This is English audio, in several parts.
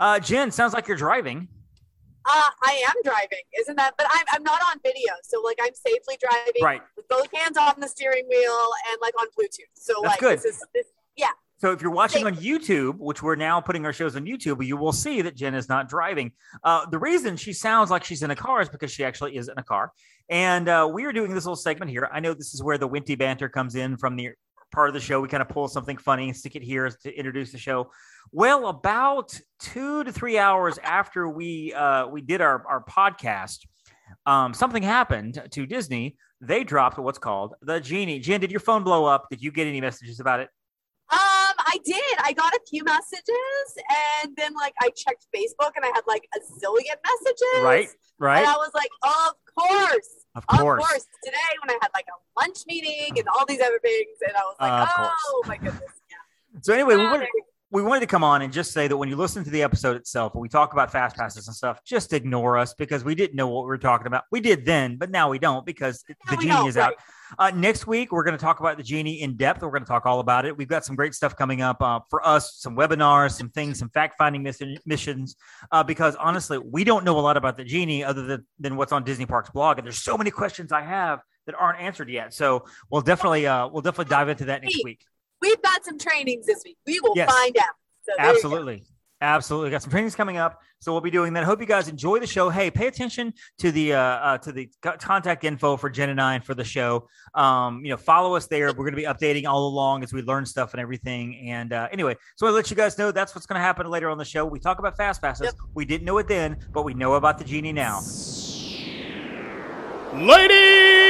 Uh, Jen, sounds like you're driving. Uh, I am driving, isn't that? But I'm, I'm not on video, so like I'm safely driving Right. with both hands on the steering wheel and like on Bluetooth. So That's like good. this is this, yeah. So if you're watching on YouTube, which we're now putting our shows on YouTube, you will see that Jen is not driving. Uh, the reason she sounds like she's in a car is because she actually is in a car. And uh, we are doing this little segment here. I know this is where the Winty banter comes in from the part of the show. We kind of pull something funny and stick it here to introduce the show. Well, about two to three hours after we uh, we did our, our podcast, um, something happened to Disney. They dropped what's called the genie. Jen, did your phone blow up? Did you get any messages about it? Um, I did. I got a few messages, and then like I checked Facebook, and I had like a zillion messages. Right, right. And I was like, of course, Of of course. course. Today, when I had like a lunch meeting and all these other things, and I was like, course. oh my goodness, yeah. So anyway, we wanted, we wanted to come on and just say that when you listen to the episode itself, when we talk about fast passes and stuff, just ignore us because we didn't know what we were talking about. We did then, but now we don't because the genie is out. Uh, next week, we're going to talk about the genie in depth. We're going to talk all about it. We've got some great stuff coming up uh, for us, some webinars, some things, some fact finding mission- missions. Uh, because honestly, we don't know a lot about the genie other than, than what's on Disney Parks blog, and there's so many questions I have that aren't answered yet. So we'll definitely uh, we'll definitely dive into that next week. We've got some trainings this week. We will Yes. find out. So go. Absolutely. Got some trainings coming up. So we'll be doing that. Hope you guys enjoy the show. Hey, pay attention to the uh, uh to the co- contact info for Jen and I and for the show. Um, you know, follow us there. We're gonna be updating all along as we learn stuff and everything. And uh anyway, so I let you guys know that's what's gonna happen later on the show. We talk about fast passes. Yep. We didn't know it then, but we know about the genie now. Ladies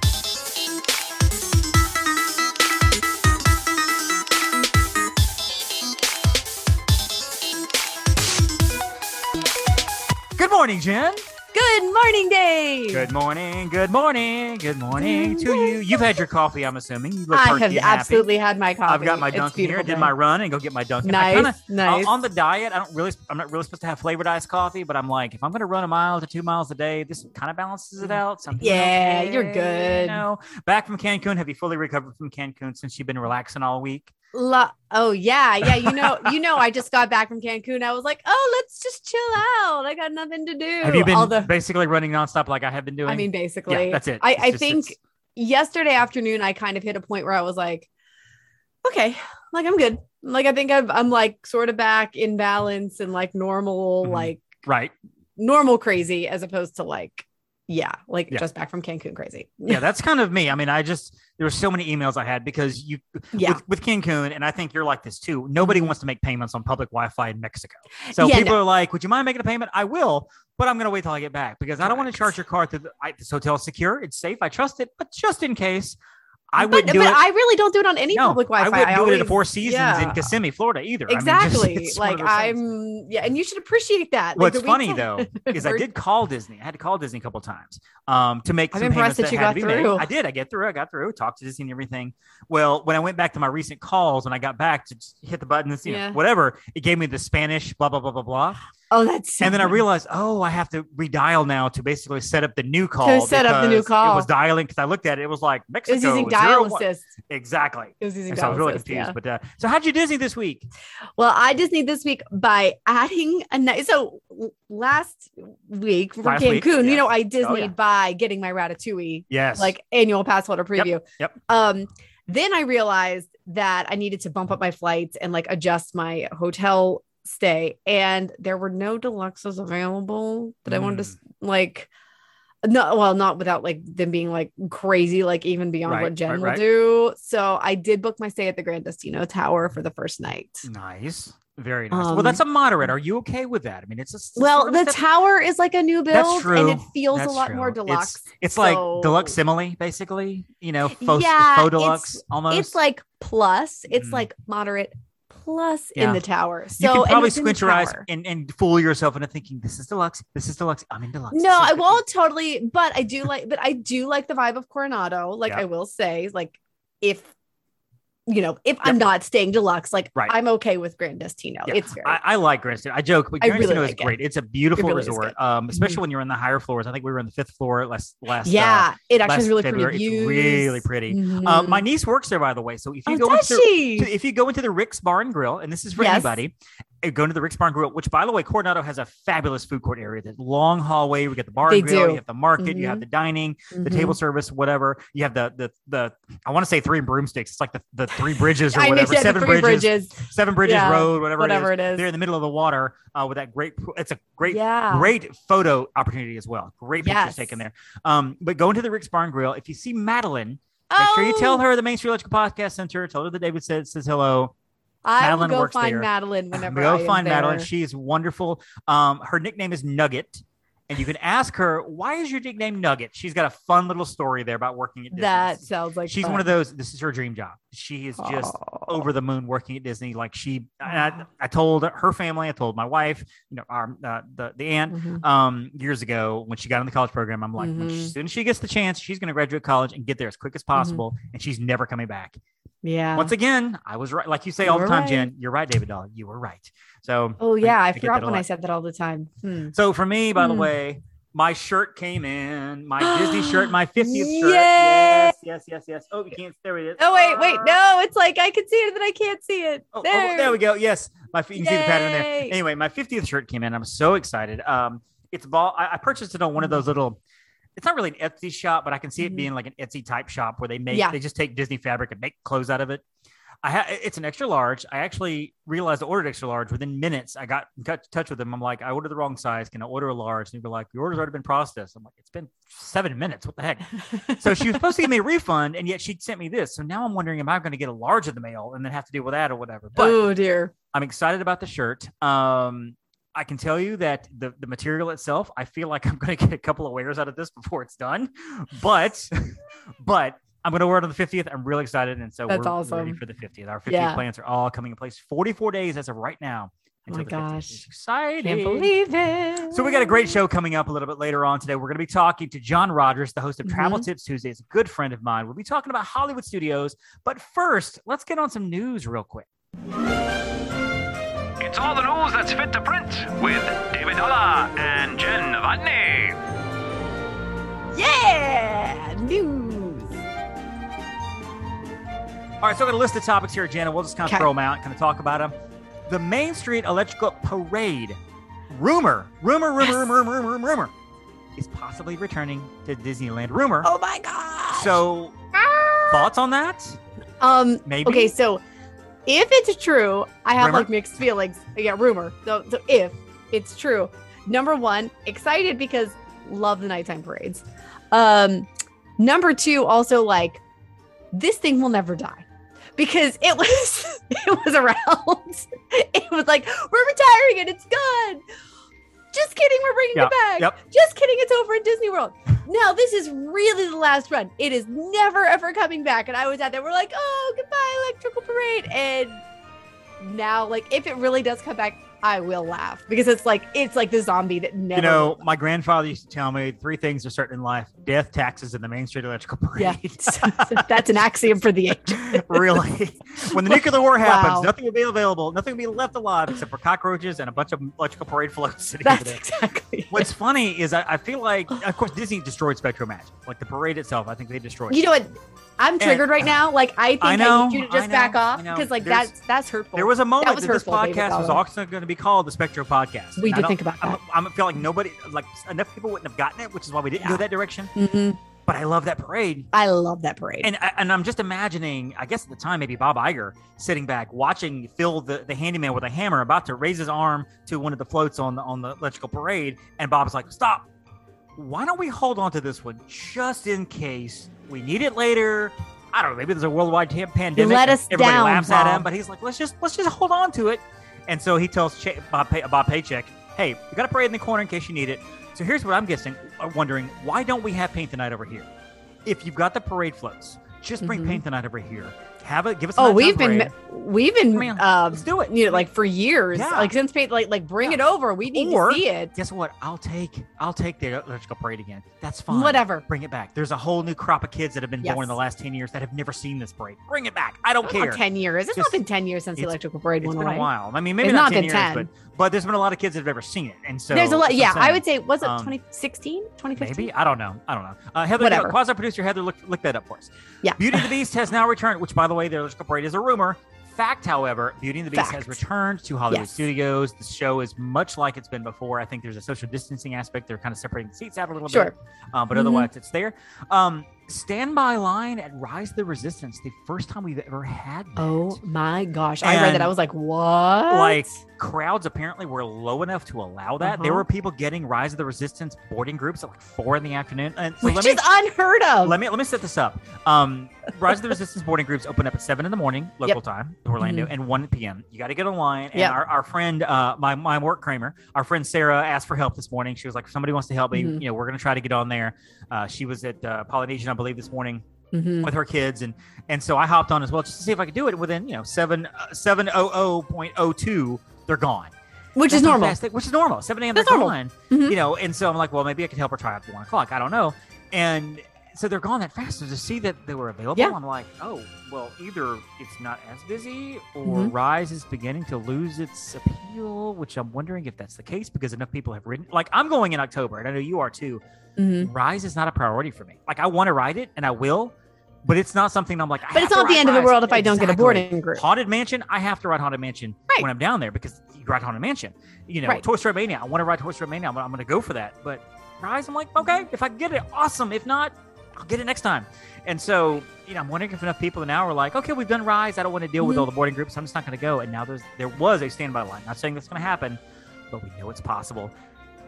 Good morning, Jen. Good morning, Dave. Good morning. Good morning. Good morning to you. You've had your coffee, I'm assuming. You look I have and happy. absolutely had my coffee. I've got my Dunkin' here. beautiful Did my run and go get my Dunkin'. Nice, kinda, nice. on the diet. I don't really. I'm not really supposed to have flavored iced coffee, but I'm like, if I'm going to run a mile to two miles a day, this kind of balances it mm. out. Something. Yeah, you're good. You know, back from Cancun. Have you fully recovered from Cancun since you've been relaxing all week? La- oh yeah, yeah. You know, you know. I just got back from Cancun. I was like, oh, let's just chill out. I got nothing to do. Have you been the- basically running nonstop like I have been doing? I mean, basically, yeah, that's it. I, I just- think it's- yesterday afternoon, I kind of hit a point where I was like, okay, like I'm good. Like I think I've, I'm like sort of back in balance and like normal, Mhm. like right. normal crazy, as opposed to like, yeah, like Yeah. just back from Cancun crazy. Yeah, that's kind of me. I mean, I just there were so many emails I had because you Yeah. with, with Cancun, and I think you're like this too. Nobody Mhm. wants to make payments on public Wi-Fi in Mexico. So Yeah, people no. are like, "Would you mind making a payment?" I will, but I'm going to wait till I get back because I don't want to charge your card through the, I, this hotel. is Secure, it's safe, I trust it, but just in case, I but, wouldn't do but it. I really don't do it on any no, public Wi-Fi. I wouldn't do it at Four Seasons in. Kissimmee, Florida, either. I mean, just- Exactly. it's one of like. I'm, yeah, and you should appreciate that. Like, What's the funny though is I did call Disney. I had to call Disney a couple times um, to make I'm some impressed payments that you got be made. through. I did. I get through. I got through. Talked to Disney and everything. Well, when I went back to my recent calls, when I got back to just hit the buttons, you know, Yeah. whatever, it gave me the Spanish blah blah blah blah blah, Oh, that's so and then I realized, oh, I have to redial now to basically set up the new call. To set up the new call. It was dialing because I looked at it. It was like Mexico. it was using dial one- assist. Exactly. It was using And so I was really assist. confused. Yeah. But uh, so how'd you Disney this week? Well, I Disney this week by adding a nice. So last week for Last Cancun, week, yeah. you know, I Disneyed Oh, yeah. by getting my Ratatouille Yes. like annual pass holder preview. yep. Um, then I realized that I needed to bump up my flights and like adjust my hotel stay, and there were no deluxes available that I wanted to Mm. like. No, well, not without like them being like crazy, like even beyond Right, what Jen right, will right. do. So I did book my stay at the Grand Destino Tower for the first night. nice. Very nice. well, Um, that's a moderate. Are you okay with that? I mean, it's a Well, sort of a the tower is like a new build, and it feels That's a lot true. more deluxe. It's, like So- deluxe simile, basically. You know, faux, Yeah, faux it's- deluxe almost. It's like plus. It's Mhm. like moderate plus Yeah. in the tower. So you can probably squint your eyes and, and fool yourself into thinking this is deluxe. This is deluxe. I'm in deluxe. No, I won't totally, but I do like, but I do like the vibe of Coronado. Like Yeah. I will say, like if you know, if I'm not staying deluxe, like Right. I'm okay with Grand Destino. Yeah. It's very I, I like Grandstand. I joke, but I Grandstand really is like it. great. It's a beautiful really resort, um, especially Mhm. when you're in the higher floors. I think we were on the fifth floor last last. uh, yeah, it actually is really February. pretty. It's really pretty. Uh, Mhm. my niece works there, by the way. So if you oh, go into she? if you go into the Rix Bar and Grill, and this is for Yes. anybody, uh, go into the Rix Barn Grill, which by the way, Coronado has a fabulous food court area. The long hallway, we get the bar They and grill, do. you have the market, you have the dining, the Mhm. table service, whatever. You have the the the I want to say three broomsticks. It's like the, the three bridges or whatever, seven bridges, bridges, seven bridges Yeah, road, whatever, whatever it is. it is. They're in the middle of the water uh, with that great. It's a great yeah, great photo opportunity as well. Great pictures Yes. taken there. Um, but go into the Rix Barn Grill. If you see Madeline, make sure you tell Oh, her the Main Street Electrical Podcast Center. Tell her that David says says hello. I Madeline will go find there. Madeline whenever go I find Madeline. there. She is wonderful. Um, her nickname is Nugget. And you can ask her, why is your nickname Nugget? She's got a fun little story there about working at Disney. That sounds like She's fun. one of those, this is her dream job. She is just Oh. over the moon working at Disney. Like she, I, I told her family, I told my wife, you know, our uh, the the aunt, Mhm. um, years ago when she got in the college program. I'm like, when she- Mhm. as soon as she gets the chance, she's going to graduate college and get there as quick as possible, and she's never coming back. Yeah. Once again, I was right. Like you say You all the time, right. Jen. You're right, David Dahl. You were right. So, oh yeah, I, get forgot when I said that all the time. Hmm. So for me, by the Hmm. way, my shirt came in. My Disney shirt, my 50th shirt. Yay! Yes, yes, yes, yes. Oh, you can't. There it is. Oh wait, wait, Ah. no, it's like I can see it, but I can't see it. Oh, oh, there. there we go. Yes, my feet. you can see the pattern there. Anyway, my 50th shirt came in. I'm so excited. Um, it's ball. I, I purchased it on one of those little. It's not really an Etsy shop, but I can see it Mhm. being like an Etsy type shop where they make Yeah. they just take Disney fabric and make clothes out of it. I ha- it's an extra large. I actually realized I ordered extra large within minutes. I got in touch, touch with them. I'm like, I ordered the wrong size. Can I order a large? And they were like, your order's already been processed. I'm like, it's been seven minutes. What the heck? so she was supposed to give me a refund, and yet she sent me this. So now I'm wondering, am I going to get a large in the mail and then have to deal with that or whatever? But oh dear. I'm excited about the shirt. Um, I can tell you that the, the material itself, I feel like I'm going to get a couple of wears out of this before it's done. But, but I'm going to wear it on the 50th. I'm really excited. And so That's we're ready for the 50th. Our 50th Yeah. plans are all coming in place 44 days as of right now. Oh my until the 50th. gosh. It's exciting. Can't believe it. So we got a great show coming up a little bit later on today. We're going to be talking to John Rogers, the host of Travel Mm-hmm. Tips Tuesdays, a good friend of mine. We'll be talking about Hollywood studios, but first, let's get on some news real quick. It's all the news that's fit to print with David Dalla and Jen Novotny. Yeah, news. All right, so I'm going to list the topics here, Jenna. We'll just kind of Okay. throw them out, kind of talk about them. The Main Street Electrical Parade. Rumor, rumor, rumor, Yes. rumor, rumor, rumor, rumor, is possibly returning to Disneyland. Rumor. Oh my god. So, thoughts on that? um, Maybe. okay, so if it's true, I have Rumor? like mixed feelings. Yeah, rumor. So, so if it's true, number one, excited because love the nighttime parades. Um, number two, also like this thing will never die because it was it was around. it was like we're retiring and it's gone. Just kidding, we're bringing Yep, it back. yep. Just kidding, it's over at Disney World. Now this is really the last run. It is never ever coming back. And I was out there. We're like, oh, goodbye, electrical parade. And now, like, if it really does come back, I will laugh because it's like it's like the zombie that never. You know, my grandfather used to tell me three things are certain in life death, taxes, and the Main Street Electrical Parade. yeah, that's an axiom for the age. really. When the nuclear war happens, Wow. nothing will be available. Nothing will be left alive except for cockroaches and a bunch of electrical parade floats sitting That's there. exactly. it. What's funny is I, I feel like, of course, Disney destroyed Spectro Magic. Like the parade itself, I think they destroyed. You know what? I'm triggered right now. Like I think I, I need you to just back off because like There's- that's that's hurtful. there was a moment was that, this podcast was also going to be called the Spectro Podcast. We did think about that. I'm, I feel like nobody, like enough people wouldn't have gotten it, which is why we didn't go that direction. Mhm. But I love that parade. I love that parade. And and I'm just imagining, I guess at the time, maybe Bob Iger sitting back watching Phil, the, the handyman with a hammer, about to raise his arm to one of the floats on the on the electrical parade, and Bob's like, "Stop! Why don't we hold on to this one just in case we need it later?" I don't know. Maybe there's a worldwide pandemic. let us Everybody down, laughs at him, but he's like, "Let's just let's just hold on to it." And so he tells Bob, Pay- Bob Paycheck, "Hey, you got a parade in the corner in case you need it." So here's what I'm guessing, uh, wondering why don't we have paint the night over here? If you've got the parade floats, just bring Mhm. paint the night over here. Have it. Give us. a Oh, nighttime we've been we've been Man, uh, let's do it. you know like for years, Yeah. like since pa- like like bring Yeah. it over. We need Or- to see it. Guess what? I'll take I'll take the electrical parade again. That's fine. Whatever. Bring it back. There's a whole new crop of kids that have been born in the last ten years that have never seen this parade. Bring it back. I don't Not care. ten years. It's Just- not been ten years since the electrical parade It's went been away. a while. I mean, maybe It's not, not 10 been years, 10. but but there's been a lot of kids that have ever seen it, and so There's a lot. Yeah, I'm I would say was it Um, 2016, 2015? Maybe I don't know. I don't know. Uh, Heather, Whatever. quasi producer Heather, look look that up for us. Yeah. Beauty and the Beast has now returned. Which, by the way, the electrical parade is a rumor. Fact, however, Beauty and the Beast has returned to Hollywood Yes. Studios. The show is much like it's been before. I think there's a social distancing aspect. They're kind of separating the seats out a little Sure. bit, um, but Mhm. otherwise it's there. Um, standby line at Rise of the Resistance, the first time we've ever had. That. Oh my gosh! I read that. I was like, what? like crowds apparently were low enough to allow that. There Uh-huh. were people getting Rise of the Resistance boarding groups at like four in the afternoon. And so which let me is unheard of. let me let me set this up. Um, Rise of the Resistance boarding groups open up at seven in the morning local time, Orlando, and one p.m. You got to get online. And Mm-hmm. Yep. our, our friend, uh, my my work Kramer, our friend Sarah asked for help this morning. She was like, if somebody wants to help me, Mhm. you know, we're gonna try to get on there. Uh, she was at uh, Polynesian, believe, this morning Mhm. with her kids, and and so I hopped on as well just to see if I could do it. Within you know seven uh, seven oh oh point oh two, they're gone. Which That's is normal. they- which is normal. 7 a.m. That's they're normal. gone. Mhm. You know, and so I'm like, well, maybe I could help her try after one o'clock. I don't know. And so they're gone that fast. So to see that they were available, Yeah. I'm like, oh, well, either it's not as busy or Mhm. Rise is beginning to lose its appeal, which I'm wondering if that's the case because enough people have ridden. Like, I'm going in October, and I know you are too. Mhm. Rise is not a priority for me. Like, I want to ride it, and I will. But it's not something I'm like. I But it's not the end of the world if I don't get a boarding group. Haunted Mansion, I have to ride Haunted Mansion Right. when I'm down there because you ride Haunted Mansion. You know, Right. Toy Story Mania, I want to ride Toy Story Mania. I'm, going to go for that. But Rise, I'm like, okay, if I get it, awesome. If not, I'll get it next time. And so, you know, I'm wondering if enough people now are like, okay, we've done Rise. I don't want to deal with Mhm. all the boarding groups. I'm just not going to go. And now there's there was a standby line. Not saying that's going to happen, but we know it's possible.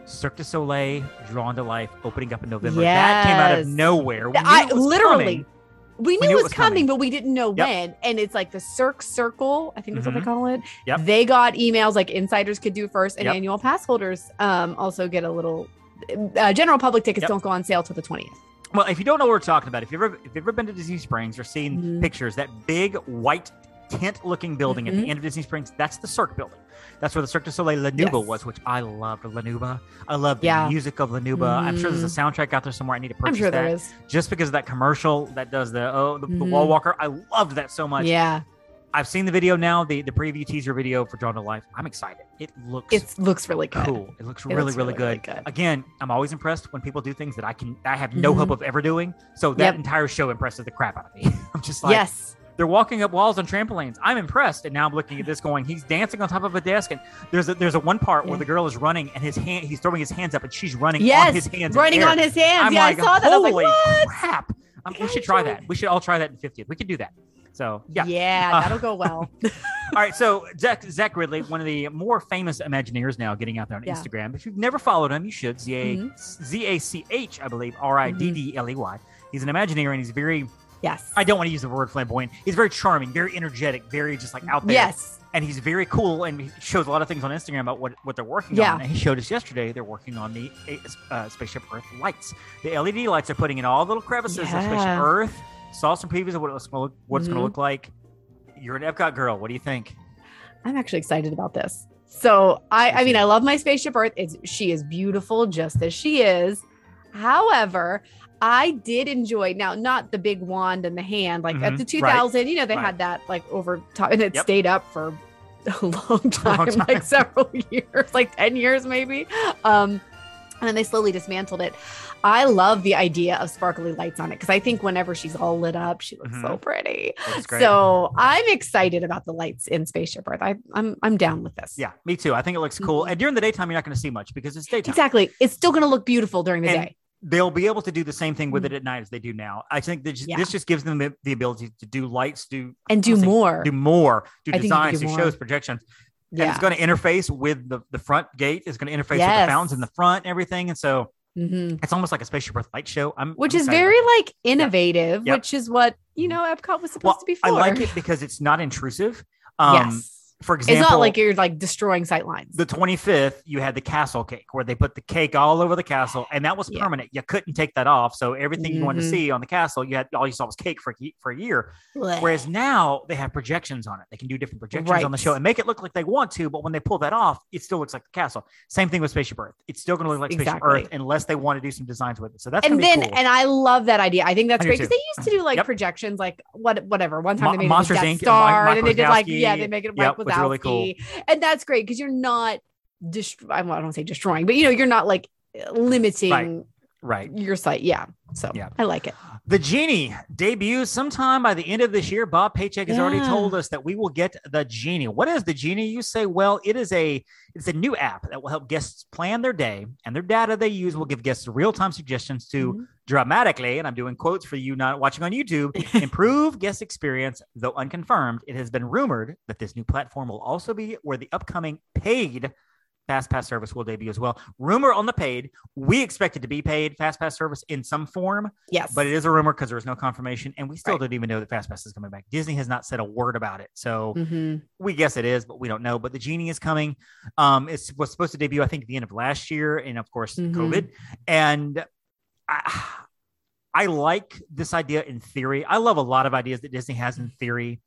Cirque du Soleil, Drawn to Life, opening up in November. That came out of nowhere. We I literally. coming. We knew, knew it was coming, coming. but we didn't know Yep. when. And it's like the Cirque Circle, I think that's what Mhm. they call it. Yep. They got emails like insiders could do first, and Yep. annual pass holders um, also get a little. Uh, general public tickets don't go on sale till the twentieth. Well, if you don't know what we're talking about, if you've ever if you've ever been to Disney Springs or seen Mhm. pictures, that big white tent-looking building at Mhm. the end of Disney Springs, that's the Cirque building. That's where the Cirque du Soleil La Nouba Yes. was, which I loved La Nouba. I love the Yeah. music of La Nouba. I'm sure there's a soundtrack out there somewhere. I need to purchase I'm sure that there is. just because of that commercial that does the oh the, the Mhm. wall walker. I loved that so much. Yeah, I've seen the video now, the the preview teaser video for Drawn to Life. I'm excited. It looks it looks really good. cool. It looks It really, looks really, really, really good. good. Again, I'm always impressed when people do things that I can I have no Mhm. hope of ever doing. So that Yep. entire show impresses the crap out of me. I'm just like yes, they're walking up walls on trampolines. I'm impressed. And now I'm looking at this going, he's dancing on top of a desk and there's a there's a one part where the girl is running and his hand he's throwing his hands up and she's running yes, on his hands. in running on his hands. I'm yeah, like, I saw that. I was like, holy what? crap. Um, we should try try that. We should all try that in 50th. We could do that. So yeah. yeah, Uh, that'll go well. All right, so Zach, Zach Riddley, one of the more famous Imagineers now, getting out there on Yeah. Instagram. If you've never followed him, you should. Z A Mhm. Z A C H, I believe, R I D D L E Y. He's an Imagineer, and he's very. yes, I don't want to use the word flamboyant. He's very charming, very energetic, very just like out there. yes, and he's very cool, and he shows a lot of things on Instagram about what what they're working Yeah. on. And he showed us yesterday they're working on the uh, spaceship Earth lights. The LED lights are putting in all the little crevices of spaceship Earth. Saw some previews of what it's going to look, what it's going to look like. You're an Epcot girl. What do you think? I'm actually excited about this. So I, I mean, I love my spaceship Earth. It's she is beautiful just as she is. However, I did enjoy now not the big wand and the hand like at Mhm. the Right. 2000. You know they Right. had that like over top and it Yep. stayed up for a long time, long time. like several years, like 10 years maybe. Um, and then they slowly dismantled it. I love the idea of sparkly lights on it because I think whenever she's all lit up, she looks so pretty. So I'm excited about the lights in Spaceship Earth. I, I'm I'm down with this. Yeah, me too. I think it looks cool. Mhm. And during the daytime, you're not going to see much because it's daytime. Exactly. It's still going to look beautiful during the And day. They'll be able to do the same thing with it at night as they do now. I think just, Yeah. this just gives them the, the ability to do lights, do And do more. do more, do I designs, do do shows, more. And yeah. it's going to interface with the, the front gate. It's going to interface with the fountains in the front and everything. And so Mhm. it's almost like a spaceship Earth light show. I'm Which I'm is very like innovative, Yep. which is what, you know, Epcot was supposed well, to be for. I like it because it's not intrusive. Um, yes. For example, it's not like you're like destroying sight lines. the 25th, you had the castle cake where they put the cake all over the castle, and that was Yeah. permanent. You couldn't take that off. So everything you wanted to Mhm. see on the castle, you had all you saw was cake for a for a year. Whereas now they have projections on it. They can do different projections on the show and make it look like they want to, but when they pull that off, it still looks like the castle. Same thing with Spaceship Earth. It's still going to look like Spaceship Earth unless they want to do some designs with it. So that's and then cool. and I love that idea. I think that's I great because they used to do like Yep. projections, like what whatever. One time Mo- they made Monsters, it Inc. Death and Star, Mike- and then they did like yeah, they make it Mike Yep, really cool. And that's great because you're not dist- I don't say destroying, but you know you're not like limiting right. your site. Yeah, so Yeah. I like it. The Genie debuts sometime by the end of this year. Bob Paycheck has already told us that we will get the Genie. What is the Genie? You say, well, it is a it's a new app that will help guests plan their day, and their data they use will give guests real-time suggestions to Mhm. Dramatically, and I'm doing quotes for you not watching on YouTube, improve guest experience, though unconfirmed. It has been rumored that this new platform will also be where the upcoming paid Fast Pass service will debut as well. Rumor on the paid. We expect it to be paid Fast Pass service in some form, Yes, but it is a rumor because there is no confirmation, and we still Right. don't even know that Fast Pass is coming back. Disney has not said a word about it, so Mhm. we guess it is, but we don't know. But the genie is coming. Um, it was supposed to debut, I think, at the end of last year, and of course, Mhm. COVID. And I, I like this idea in theory. I love a lot of ideas that Disney has in theory.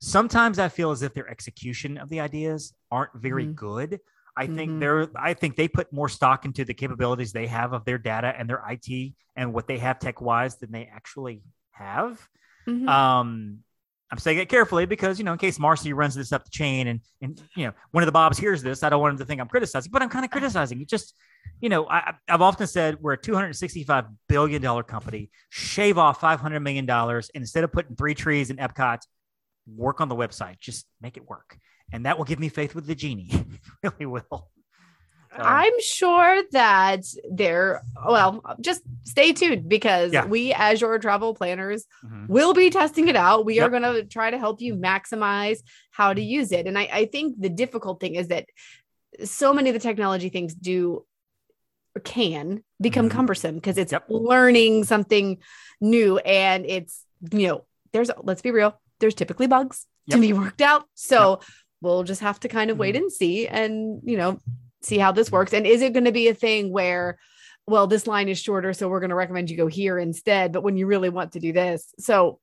Sometimes I feel as if their execution of the ideas aren't very Mhm. good. I think Mhm. they're I think they put more stock into the capabilities they have of their data and their IT and what they have tech wise than they actually have. Mhm. Um, I'm saying it carefully because you know, in case Marcy runs this up the chain and and you know one of the Bobs hears this, I don't want him to think I'm criticizing, but I'm kind of criticizing. It just, you know, I, I've often said we're a 265 billion dollar company. Shave off 500 million dollars, and instead of putting three trees in Epcot, work on the website. Just make it work, and that will give me faith with the genie. Really will. I'm sure that they're well. Just stay tuned because Yeah. we, as your travel planners, mhm. we'll be testing it out. We are going to try to help you maximize how to use it. And I, I think the difficult thing is that so many of the technology things do can become Mhm. cumbersome because it's Yep. learning something new and it's you know there's let's be real there's typically bugs to be worked out so we'll just have to kind of wait and see and you know see how this works. And is it going to be a thing where well this line is shorter so we're going to recommend you go here instead but when you really want to do this. So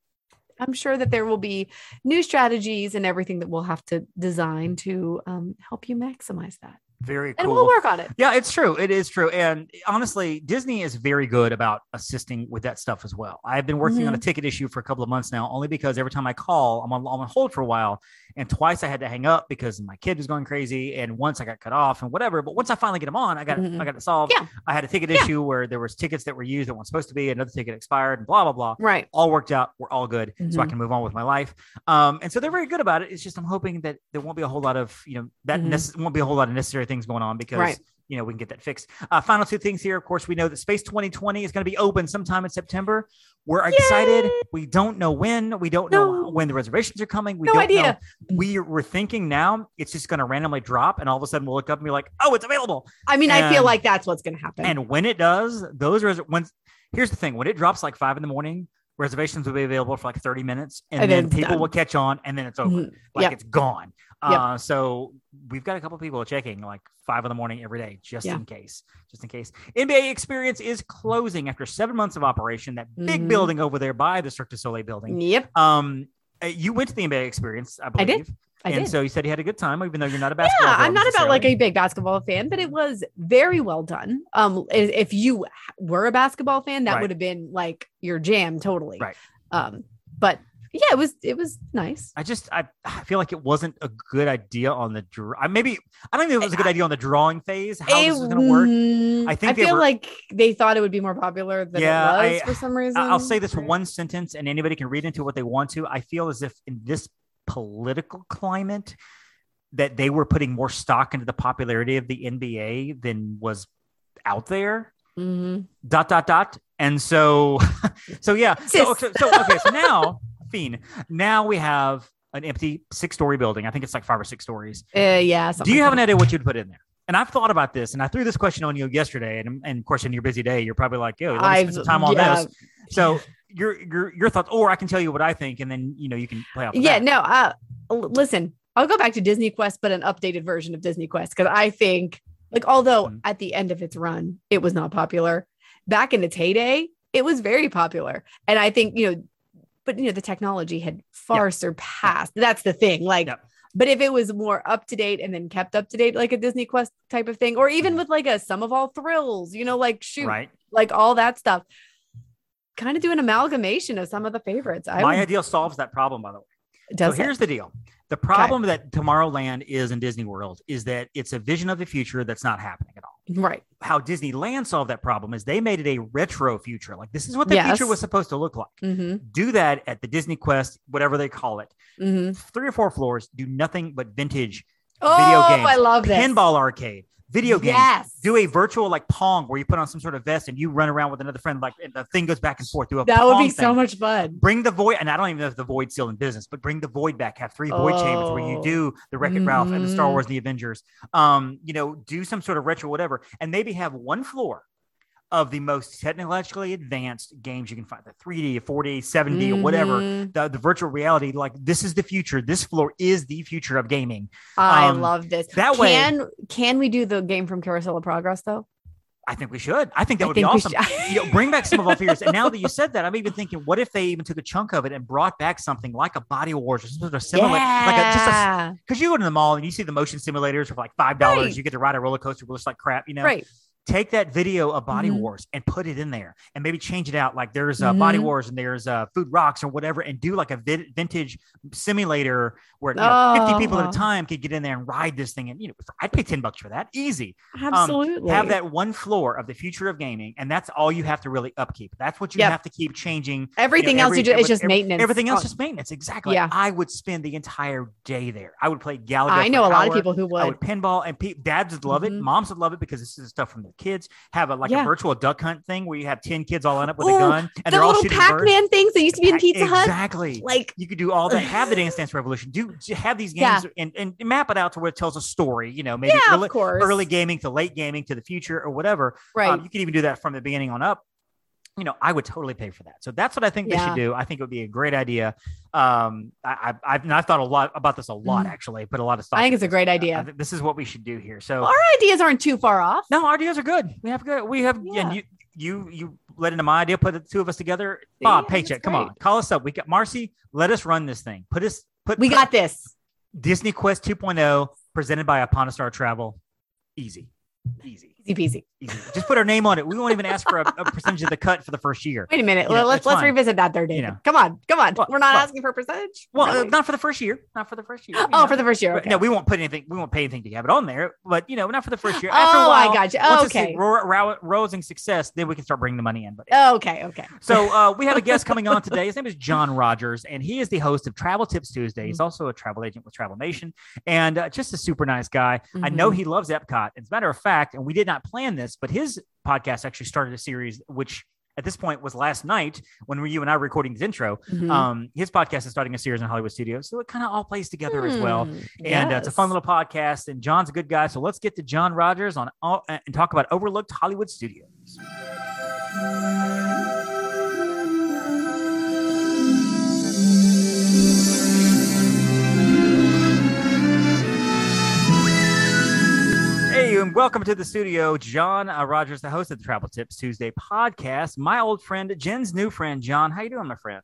i'm sure that there will be new strategies and everything that we'll have to design to um, help you maximize that very cool. and we'll work on it Yeah, it's true. It is true. And honestly, Disney is very good about assisting with that stuff as well. I've been working on a ticket issue for a couple of months now, only because every time I call, I'm on, I'm on hold for a while. And twice I had to hang up because my kid was going crazy. And once I got cut off and whatever. But once I finally get them on, I got it, Mhm. I got it solved. Yeah. I had a ticket Yeah. issue where there was tickets that were used that weren't supposed to be, another ticket expired, and blah, blah, blah right all worked out. We're all good. So I Mhm. can move on with my life. Um, and so they're very good about it. It's just I'm hoping that there won't be a whole lot of, you know, that Mhm. necess- won't be a whole lot of necessary things going on because Right. you know we can get that fixed. Uh, final two things here. Of course, we know that Space 220 is going to be open sometime in September. We're excited. We don't know when. We don't know when the reservations are coming. We No don't idea. know. We we're thinking now it's just going to randomly drop, and all of a sudden we'll look up and be like, "Oh, it's available." i mean i feel like that's what's going to happen And when it does, those res- when here's the thing: when it drops like five in the morning, reservations will be available for like 30 minutes, and, And then people done. will catch on, and then it's over. Mhm. Like Yep. it's gone. Yep. Uh, so we've got a couple people checking like five in the morning every day, just Yeah. in case. Just in case. NBA Experience is closing after seven months of operation. That big Mhm. building over there by the Cirque du Soleil building. yep Um, uh, you went to the NBA Experience, I I believe. did. I and did so you said he had a good time, even though you're not a basketball. yeah, I'm not about like a big basketball fan, but it was very well done. Um, if you were a basketball fan, that Right. would have been like your jam, totally. Right. Um, but yeah, it was it was nice. I just I, I feel like it wasn't a good idea on the draw. Maybe I don't think it was a good idea on the drawing phase. How this was going to work. Mm, I think I feel were- like they thought it would be more popular than Yeah, it was I- for some reason. I'll say this one sentence, and anybody can read into what they want to. I feel as if in this political climate, that they were putting more stock into the popularity of the NBA than was out there. Mhm. Dot dot dot. And so, so yeah. So, okay, so okay. So now, Fiend. Now we have an empty six-story building. I think it's like five or six stories. Uh, yeah. Do you like have an idea what you'd put in there? And I've thought about this, and I threw this question on you yesterday, and, and of course, in your busy day, you're probably like, "Yo, let me spend some time on yeah, this." So your your your thoughts, or I can tell you what I think, and then you know you can play off. of yeah that. no uh listen I'll go back to Disney Quest, but an updated version of Disney Quest because I think, like, although Mhm. at the end of its run, it was not popular. Back in its heyday, it was very popular, and I think you know, but you know, the technology had far surpassed. That's the thing, like. Yep. But if it was more up to date and then kept up to date, like a Disney Quest type of thing, or even Mhm. with like a Sum of All Thrills, you know, like shoot, Right. like all that stuff, kind of do an amalgamation of some of the favorites. I My would, ideal solves that problem, by the way. does so it? here's the deal. The problem that Tomorrowland is in Disney World is that it's a vision of the future that's not happening at all. right. How Disneyland solved that problem is they made it a retro future. Like this is what the Yes. future was supposed to look like. Mm-hmm. Do that at the Disney Quest, whatever they call it. Mm-hmm. Three or four floors, do nothing but vintage Oh, games, I love this. pinball arcade, video games. Yes. Do a virtual like Pong where you put on some sort of vest and you run around with another friend, like the thing goes back and forth. Do a that would be so much fun. Bring the void, and I don't even know if the void's still in business, but bring the void back. Have three void chambers where you Oh. do the Wreck It Ralph and the Star Mhm. Wars and the Avengers. Um, you know, do some sort of retro whatever, and maybe have one floor of the most technologically advanced games you can find the 3D, 4D, 7D, or whatever. Mhm. The, the virtual reality, like this is the future. This floor is the future of gaming. I Um, love this. that way- can can we do the game from Carousel of Progress though? I think we should. I think that I would be think we awesome. you know, bring back some of our fears. And now that you said that, I'm even thinking, what if they even took a chunk of it and brought back something like a Body Wars or some sort of similar, like a, just because you go to the mall and you see the motion simulators for like five dollars, Right. you get to ride a roller coaster, which looks like crap, you know. right. Take that video of Body Mhm. Wars and put it in there, and maybe change it out. Like there's uh, Body Mhm. Wars and there's uh, Food Rocks or whatever, and do like a vid- vintage simulator where you know, 50 people at Oh. a time could get in there and ride this thing. And you know, I'd pay ten bucks for that, easy Absolutely. Um, have that one floor of the future of gaming, and that's all you have to really upkeep. That's what you Yep. have to keep changing. Everything you know, else you do is every- just every- maintenance. Everything else Oh, is maintenance. Exactly. Yeah. I would spend the entire day there. I would play Galaga. I know a an lot of people who would. I would. pinball, and pe- dads would love it. Mhm. Moms would love it because this is stuff from their kids. Have a like Yeah. a virtual duck hunt thing where you have ten kids all line up with Ooh, a gun, and the they're all shooting birds. Pac-Man things that used to be in Pizza Hut. Exactly. Like You could do all that. Have the Dance Dance Revolution. Do have these Yeah. games and, and map it out to where it tells a story. You know, maybe yeah, early, of course. early gaming to late gaming to the future or whatever. right. Um, you could even do that from the beginning on up. You know, I would totally pay for that. So that's what I think they should do. I think it would be a great idea. Um, I, I, I've, I've thought a lot about this a lot Mhm. actually. Put a lot of stuff. I think it's a great idea. I this is what we should do here. So Our ideas aren't too far off. no, our ideas are good. We have good. We have. Yeah. And you, you, you led into my idea. Put the two of us together. Bob, Yeah, paycheck. Come on, call us up. We got Marcy. Let us run this thing. Put us. Put. We put got this. Disney Quest 2.0 presented by Upon a Star Travel. Easy, easy. Easy peasy. Easy. Just put our name on it. We won't even ask for a, a percentage of the cut for the first year. Wait a minute. You know, let's let's fine. revisit that there, David. know. Come on, come on. Well, We're not well- asking for a percentage. Well, uh, not for the first year. Not for the first year. oh, know. for the first year. Okay. No, we won't put anything. We won't pay anything to have it on there. But you know, not for the first year. After a oh, while, I got you. it's okay. ro- ro- rousing success, then we can start bringing the money in. But okay. Okay. so uh, we have a guest coming on today. His name is John Rogers, and he is the host of Travel Tips Tuesday. Mm-hmm. He's also a travel agent with Travel Nation, and uh, just a super nice guy. I know Mhm. he loves Epcot. As a matter of fact, and we did not plan this, but his podcast actually started a series which. At this point, was last night when we, you and I were recording this intro. Mhm. Um, his podcast is starting a series in Hollywood Studios, so it kind of all plays together as well. Hmm, And uh, it's a fun little podcast. And John's a good guy, so let's get to John Rogers on all, uh, and talk about overlooked Hollywood studios. Hey, and welcome to the studio, John uh, Rogers, the host of the Travel Tips Tuesday podcast. My old friend, Jen's new friend, John. How you doing, my friend?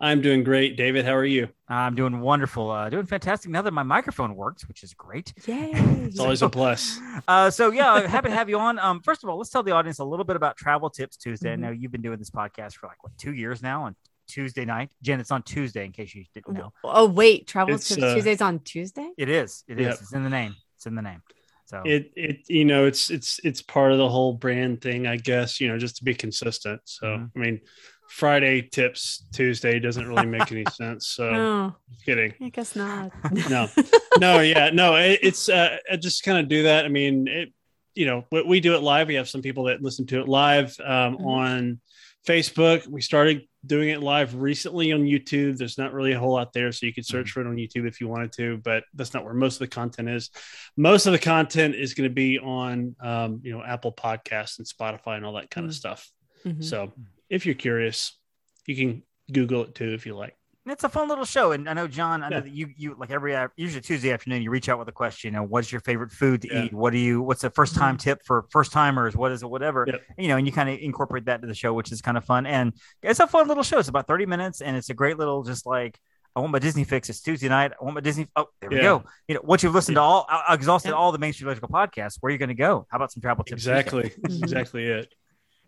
I'm doing great, David. How are you? I'm doing wonderful, uh, doing fantastic. Now that my microphone works, which is great. Yay. It's always a plus. Uh, so yeah, happy to have you on. Um, first of all, let's tell the audience a little bit about Travel Tips Tuesday. I Mhm. know you've been doing this podcast for like what two years now on Tuesday night. Jen, it's on Tuesday in case you didn't know. Oh wait, travel It's, tips uh, Tuesdays on Tuesday. It is. It is. Yep. It's in the name. It's in the name. So It it you know it's it's it's part of the whole brand thing, I guess. You know, just to be consistent. So Mhm. I mean, Friday tips Tuesday doesn't really make any sense. So Oh, kidding. I guess not. No, no, yeah, no. It, it's uh, I just kind of do that. I mean, it. You know, we, we do it live. We have some people that listen to it live um, Mhm. on Facebook. We started doing it live recently on YouTube. There's not really a whole lot there, so you could search for it on YouTube if you wanted to, but that's not where most of the content is. Most of the content is going to be on, um, you know, Apple Podcasts and Spotify and all that kind of Mm. stuff. Mhm. So if you're curious, you can Google it too if you like. It's a fun little show, and I know John. I know Yeah. that you you like every usually Tuesday afternoon you reach out with a question. You know, what's your favorite food to Yeah. eat? What do you? What's the first time mm-hmm. tip for first timers? What is it? Whatever. Yep. You know, and you kind of incorporate that to the show, which is kind of fun. And it's a fun little show. It's about thirty minutes, and it's a great little just like. I want my Disney fix. It's Tuesday night. I want my Disney. Oh, there we go. You know, once you've listened to all, I I exhausted Yeah. all the Main Street electrical podcasts. Where are you going to go? How about some travel tips? Exactly. Exactly it.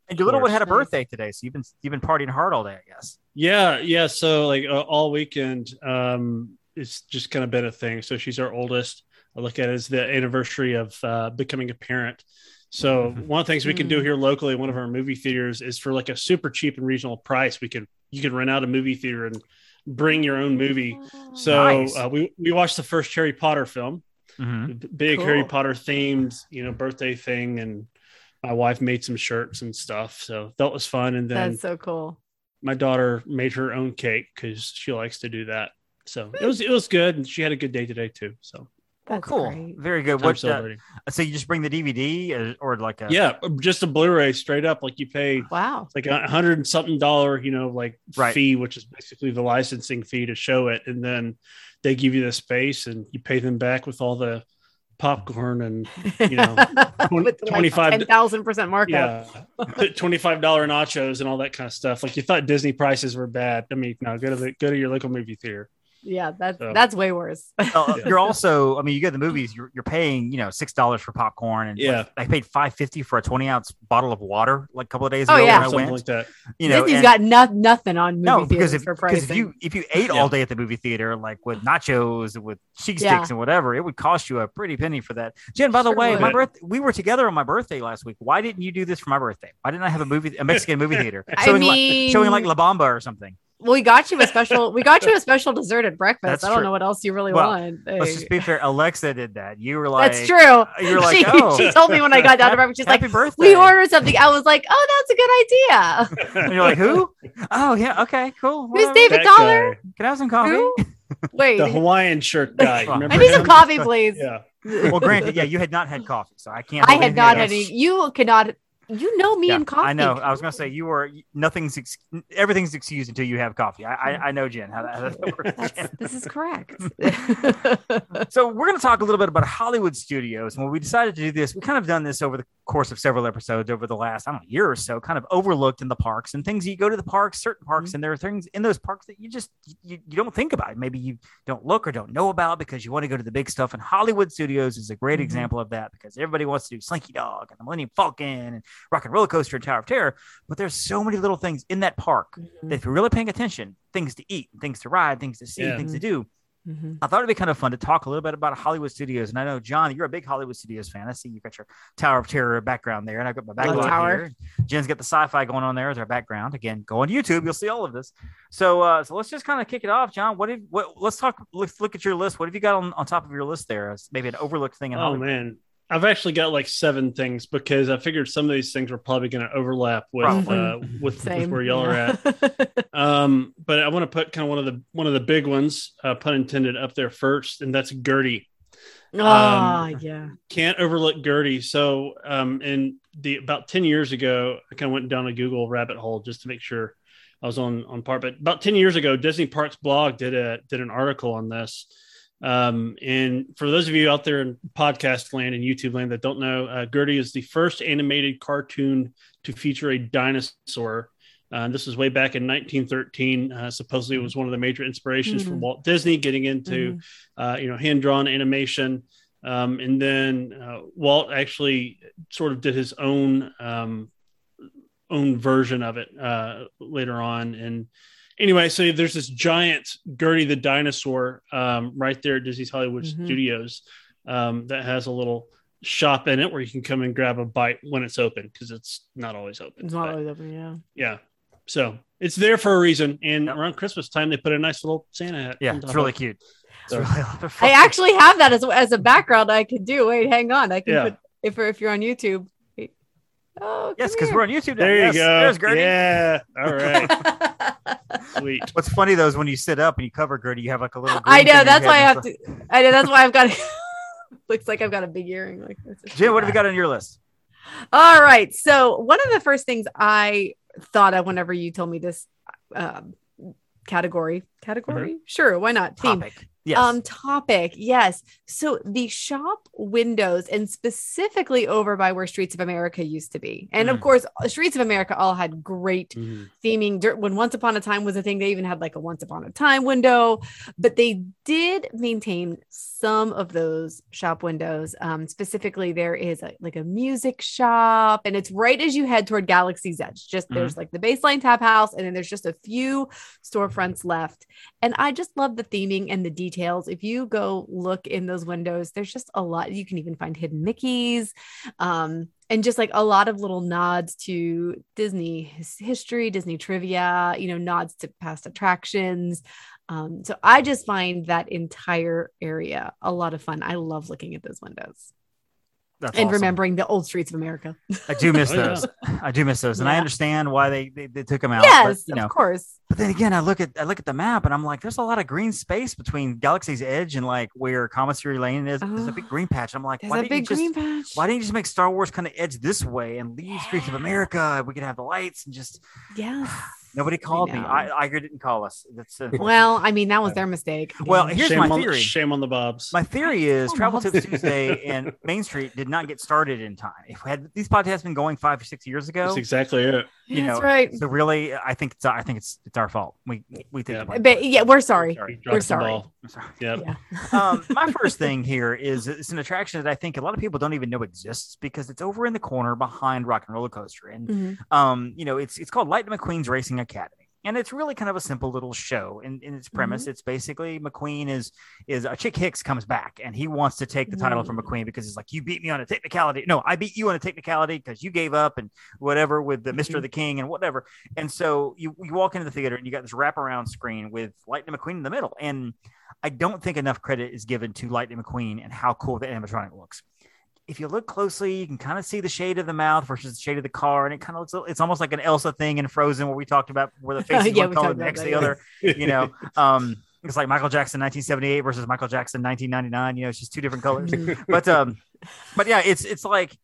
And your little one had a birthday today, so you've been you've been partying hard all day, I guess. Yeah, yeah. So like uh, all weekend, um, it's just kind of been a thing. So she's our oldest. I look at it as the anniversary of uh, becoming a parent. So Mhm. one of the things we can do Mm. here locally, one of our movie theaters, is for like a super cheap and regional price. We can you can rent out a movie theater and bring your own movie. So Nice. uh, we we watched the first Harry Potter film, Mm-hmm. big Cool. Harry Potter themed, you know, birthday thing, and my wife made some shirts and stuff. So that was fun. And then That's so cool. my daughter made her own cake because she likes to do that. So it was it was good, and she had a good day today too. So That's cool. great. Very good. I'm What? Uh, celebrating. so you just bring the DVD or, or like a yeah, just a Blu-ray straight up. Like you pay Wow. like a hundred and something dollar, you know, like Right. fee, which is basically the licensing fee to show it, and then they give you the space, and you pay them back with all the popcorn and you know, With 25 ten thousand percent markup. yeah, twenty five dollar nachos and all that kind of stuff. Like you thought Disney prices were bad. I mean, no, go to the go to your local movie theater. Yeah, that's So- that's way worse. Well, You're also, I mean, you go to the movies. You're, you're paying, you know, six dollars for popcorn, and Yeah. I paid five fifty for a twenty ounce bottle of water like a couple of days ago Oh, ago yeah. when I Something went. like that. you know, Disney's and- got no, nothing on movie no, because if, because if you if you ate Yeah. all day at the movie theater, like with nachos, with cheese Yeah. sticks and whatever, it would cost you a pretty penny for that. Jen, by the Sure way, would. my birth we were together on my birthday last week. Why didn't you do this for my birthday? Why didn't I have a movie a Mexican movie theater I showing mean, like showing like La Bamba or something? We got you a special. We got you a special dessert at breakfast. That's I don't true. know what else you really Well, want. Let's just be fair. Alexa did that. You were like, That's true. Uh, you're like, she, oh, she told me when I got down to breakfast. She's like, birthday. "We ordered something." I was like, "Oh, that's a good idea." And you're like, who? Oh yeah, okay, cool. Who's. David That Dollar? guy, Can I have some coffee? Who? Wait, the Hawaiian shirt guy. Well, Remember I need some coffee, please. Yeah. Well, granted, yeah, you had not had coffee, so I can't. I had not had any. You cannot. You know me Yeah, and coffee. I know. I was gonna say you were nothing's ex- everything's excused until you have coffee. I I, I know Jen how that, how that works. This is correct. So we're going to talk a little bit about Hollywood studios. And when we decided to do this, we kind of done this over the course of several episodes over the last, I don't know, year or so, kind of overlooked in the parks and things you go to the parks, certain parks, and there are things in those parks that you just you, you don't think about. Maybe you don't look or don't know about because you want to go to the big stuff. And Hollywood studios is a great Mhm. example of that because everybody wants to do Slinky Dog and the Millennium Falcon and Rock and Roller Coaster and Tower of Terror. But there's so many little things in that park Mm-hmm. that if you're really paying attention, things to eat, things to ride, things to see, Yeah. things to do. Mhm. I thought it'd be kind of fun to talk a little bit about Hollywood studios. And I know, John, you're a big Hollywood studios fan. I see you got your Tower of Terror background there, and I've got my Love background Tower. here. Jen's got the sci-fi going on there as our background. Again, go on YouTube, you'll see all of this. So, uh, so let's just kind of kick it off, John. What have what? Let's talk. Let's look at your list. What have you got on, on top of your list there? As maybe an overlooked thing in Oh Hollywood. man, I've actually got like seven things because I figured some of these things were probably going to overlap with uh, with, with where y'all are at. at. Um, but I want to put kind of one of the one of the big ones, uh, pun intended, up there first, and that's Gertie. Ah, Um, yeah. Can't overlook Gertie. So, um, in the about ten years ago, I kind of went down a Google rabbit hole just to make sure I was on on part. But about ten years ago, Disney Parks blog did a did an article on this. Um, and for those of you out there in podcast land and YouTube land that don't know, uh, Gertie is the first animated cartoon to feature a dinosaur. Uh, this was way back in 1913. Uh, supposedly, it was one of the major inspirations for Mhm. Walt Disney getting into, uh, you know, hand drawn animation. Um, and then uh, Walt actually sort of did his own um, own version of it uh, later on. And anyway, so there's this giant Gertie the dinosaur um, right there at Disney's Hollywood Mhm. Studios um, that has a little shop in it where you can come and grab a bite when it's open because it's not always open. It's not But, always open, yeah. yeah. So it's there for a reason. And Yep. around Christmas time, they put a nice little Santa hat. Yeah, on it's really cute. It's So- really I actually have that as, as a background I could do. Wait, hang on. I can Yeah. put if if you're on YouTube. Wait. Oh, yes, because we're on YouTube. Now. There you Yes, go. There's Gertie. Yeah. All right. Sweet. What's funny though is when you sit up and you cover Gertie, you have like a little. I know that's why I have and to. I know that's why I've got. Looks like I've got a big earring like this. Jim, what have you got on your list? All right. So one of the first things I thought of whenever you told me this, um, category. Category? Sure, why not? Theme. Yes. Um, topic. Yes. So the shop windows, and specifically over by where Streets of America used to be, and of Mm. course, Streets of America all had great Mhm. theming. Dur- When Once Upon a Time was a thing, they even had like a Once Upon a Time window, but they did maintain some of those shop windows. Um, specifically, there is a, like a music shop, and it's right as you head toward Galaxy's Edge. Just there's like the baseline tap house, and then there's just a few storefronts left. And I just love the theming and the details. If you go look in those windows, there's just a lot. You can even find hidden Mickeys. Um, and just like a lot of little nods to Disney history, Disney trivia, you know, nods to past attractions. Um, so I just find that entire area a lot of fun. I love looking at those windows That's and awesome. remembering the old streets of America. I do miss Oh, yeah. those. I do miss those, and I understand why they, they, they took them out. yes, but, you know, of course. But then again, I look at I look at the map and I'm like, there's a lot of green space between Galaxy's Edge and like where Commissary Lane is. There's a big Oh, green patch. I'm like, There's why a didn't you big just green patch. why didn't you just make Star Wars kind of edge this way and leave Streets of America? We could have the lights and just Yes. Nobody called me. know. I Iger didn't call us. That's uh, Well, I mean, that was their mistake. Well, here's shame my on, theory. Shame on the Bobs. My theory is Oh, Travel Bob's. Tips Tuesday and Main Street did not get started in time. If we had these podcasts been going five or six years ago, That's exactly it. you That's know, right. so really, I think it's I think it's it's our fault. We we think Yeah. the. But yeah, we're sorry. You dropped We're sorry. ball. I'm sorry. Yep. Yeah. um, my first thing here is it's an attraction that I think a lot of people don't even know exists because it's over in the corner behind Rock and Roller Coaster, and Mhm. um, you know, it's it's called Lightning McQueen's Racing Academy, and it's really kind of a simple little show. In, in its premise, it's basically McQueen is is uh, Chick Hicks comes back and he wants to take the title from McQueen because he's like, you beat me on a technicality. No, I beat you on a technicality because you gave up and whatever with the Mister Mhm. the King and whatever. And so you you walk into the theater and you got this wraparound screen with Lightning McQueen in the middle, and I don't think enough credit is given to Lightning McQueen and how cool the animatronic looks. If you look closely, you can kind of see the shade of the mouth versus the shade of the car, and it kind of looks. It's almost like an Elsa thing in Frozen, where we talked about where the face is Yeah, one color, next that, the other. You know, um, it's like Michael Jackson 1978 versus Michael Jackson 1999. You know, it's just two different colors. Mhm. but um, but yeah, it's it's like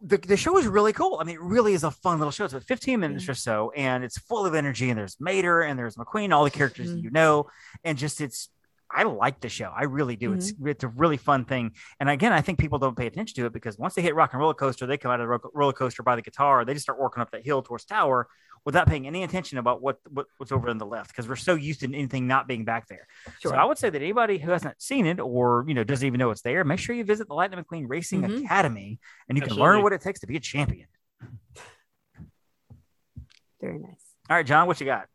the, the show is really cool. I mean, it really is a fun little show. It's about 15 minutes or so, and it's full of energy. And there's Mater and there's McQueen, all the characters Mhm. you know, and just it's. I like the show. I really do. It's it's a really fun thing. And again, I think people don't pay attention to it because once they hit Rock and Roller Coaster, they come out of the ro- roller coaster by the guitar. They just start working up that hill towards Tower without paying any attention about what, what what's over on the left because we're so used to anything not being back there. Sure. So I would say that anybody who hasn't seen it or you know doesn't even know it's there, make sure you visit the Lightning McQueen Racing Mhm. Academy and you can learn what it takes to be a champion. Very nice. All right, John, what you got?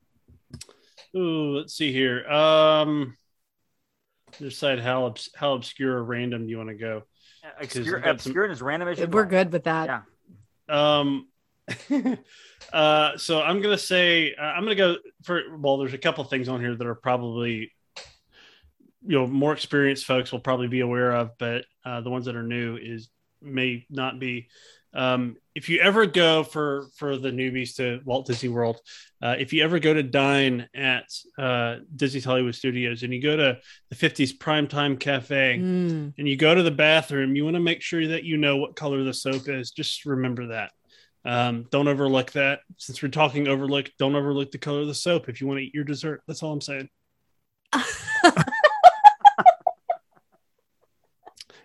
Ooh, let's see here. Um, decide how obs- how obscure or random do you want to go? Obscure, we've got some- obscure and as random as you We're like. good with that. Yeah. Um, uh, so I'm gonna say uh, I'm gonna go for well. There's a couple things on here that are probably you know more experienced folks will probably be aware of, but uh, the ones that are new is may not be. Um, if you ever go for for the newbies to Walt Disney World, uh, if you ever go to dine at uh, Disney's Hollywood Studios and you go to the 50s Primetime Cafe, Mm. and you go to the bathroom, you want to make sure that you know what color the soap is. Just remember that. Um, don't overlook that. Since we're talking overlook, don't overlook the color of the soap if you want to eat your dessert. That's all I'm saying.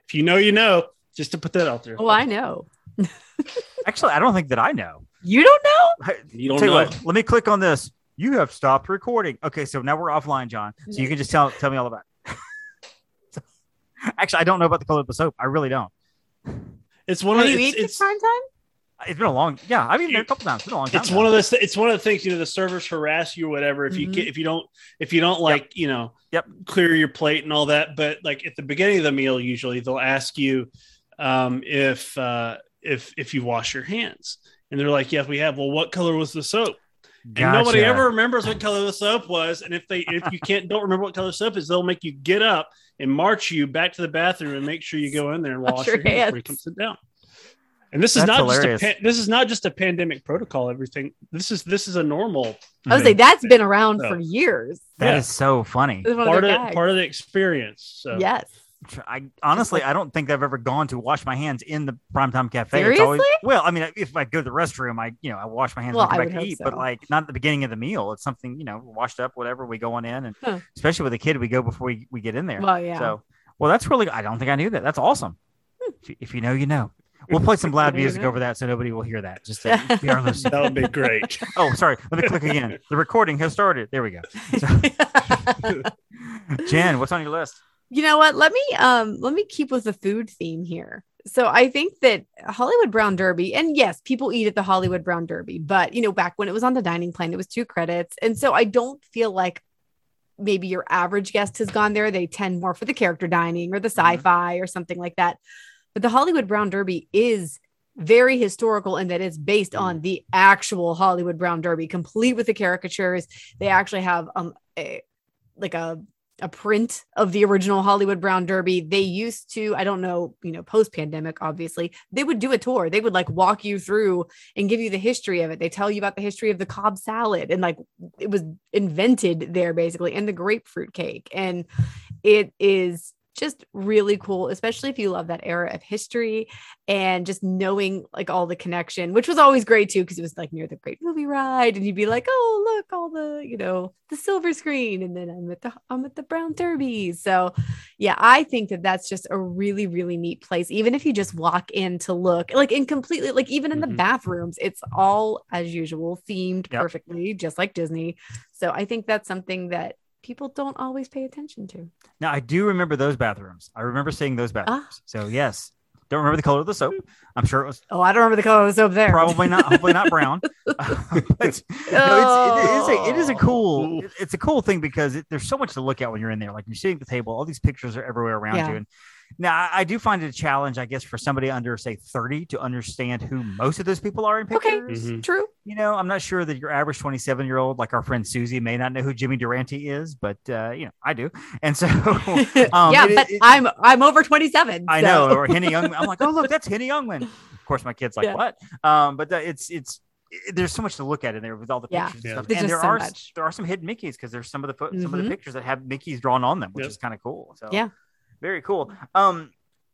If you know, you know. Just to put that out there. Oh, I know. Actually, I don't think that I know. You don't know? You don't Tell you know. what, let me click on this. You have stopped recording. Okay, so now we're offline, John. So you can just tell tell me all about it. Actually, I don't know about the color of the soap. I really don't. It's one Have of you the, eaten it's, prime time? It's been a long, yeah. I've eaten there a couple times. It's been a long time. it's one of those it's one of the things you know the servers harass you or whatever if you Mhm. get if you don't if you don't like you know Yep. clear your plate and all that but like at the beginning of the meal usually they'll ask you um if uh if if you wash your hands and they're like yes we have well what color was the soap and nobody ever remembers what color the soap was and if they if you can't don't remember what color soap is they'll make you get up and march you back to the bathroom and make sure you go in there and Wash wash your your hands before you come sit down and this is That's not hilarious. just a pan- this is not just a pandemic protocol. Everything this is this is a normal I would say mm-hmm. that's been around So. for years. That Yeah. is so funny. It's one of part of gags. part of the experience. So Yes. I honestly, I don't think I've ever gone to wash my hands in the primetime cafe. It's always, Seriously? well, I mean, if I go to the restroom, I you know I wash my hands Well, when I I come back to hope eat, but like not at the beginning of the meal. It's something you know washed up, whatever. We go on in, and Huh. especially with a kid, we go before we, we get in there. Well, yeah. So, well, that's really. I don't think I knew that. That's awesome. Hmm. If, you, if you know, you know. We'll play some loud music over that so nobody will hear that. Just to be our listeners. That would be great. Oh, sorry. Let me click again. The recording has started. There we go. Jen, what's on your list? You know what? Let me um let me keep with the food theme here. So I think that Hollywood Brown Derby, and yes, people eat at the Hollywood Brown Derby, but you know, back when it was on the dining plan, it was two credits. And so I don't feel like maybe your average guest has gone there. They tend more for the character dining or the Mhm. sci-fi or something like that. But the Hollywood Brown Derby is very historical in that it's based on the actual Hollywood Brown Derby, complete with the caricatures. They actually have um a like a a print of the original Hollywood Brown Derby. They used to, I don't know, you know, post pandemic, obviously, they would do a tour. They would like walk you through and give you the history of it. They tell you about the history of the Cobb salad and like it was invented there basically, and the grapefruit cake. And it is just really cool, especially if you love that era of history and just knowing like all the connection, which was always great too, because it was like near the great movie ride, and you'd be like, oh look, all the you know the silver screen, and then I'm at the I'm at the Brown Derby. So yeah, I think that that's just a really really neat place. Even if you just walk in to look, like in completely like even in the Mhm. bathrooms, it's all as usual themed Yep. perfectly, just like Disney. So I think that's something that people don't always pay attention to. Now, I do remember those bathrooms. I remember seeing those ah. bathrooms. So, yes. Don't remember the color of the soap. I'm sure it was Oh, I don't remember the color of the soap there. probably not, hopefully not brown. but no, it's, it, is a, it is a cool, it- it's a cool thing because it, there's so much to look at when you're in there. Like you're sitting at the table, all these pictures are everywhere around Yeah. you. And now I, I do find it a challenge, I guess, for somebody under say 30 to understand who most of those people are in Okay. pictures. Mhm. True. You know, I'm not sure that your average 27 year old, like our friend Susie, may not know who Jimmy Durante is, but uh, you know, I do. And so, um, yeah, it- but it- I'm I'm over 27. I so- know, or Henny Youngman. I'm like, oh look, that's Henny Youngman. Of course, my kid's like, Yeah. what? Um, but uh, it's it's there's so much to look at in there with all the Yeah. pictures Yeah. and stuff. There's and there so are much. there are some hidden Mickey's because there's some of the fo- some of the Mhm. pictures that have Mickey's drawn on them, which Yep. is kind of cool. So Yeah. Very cool. Um,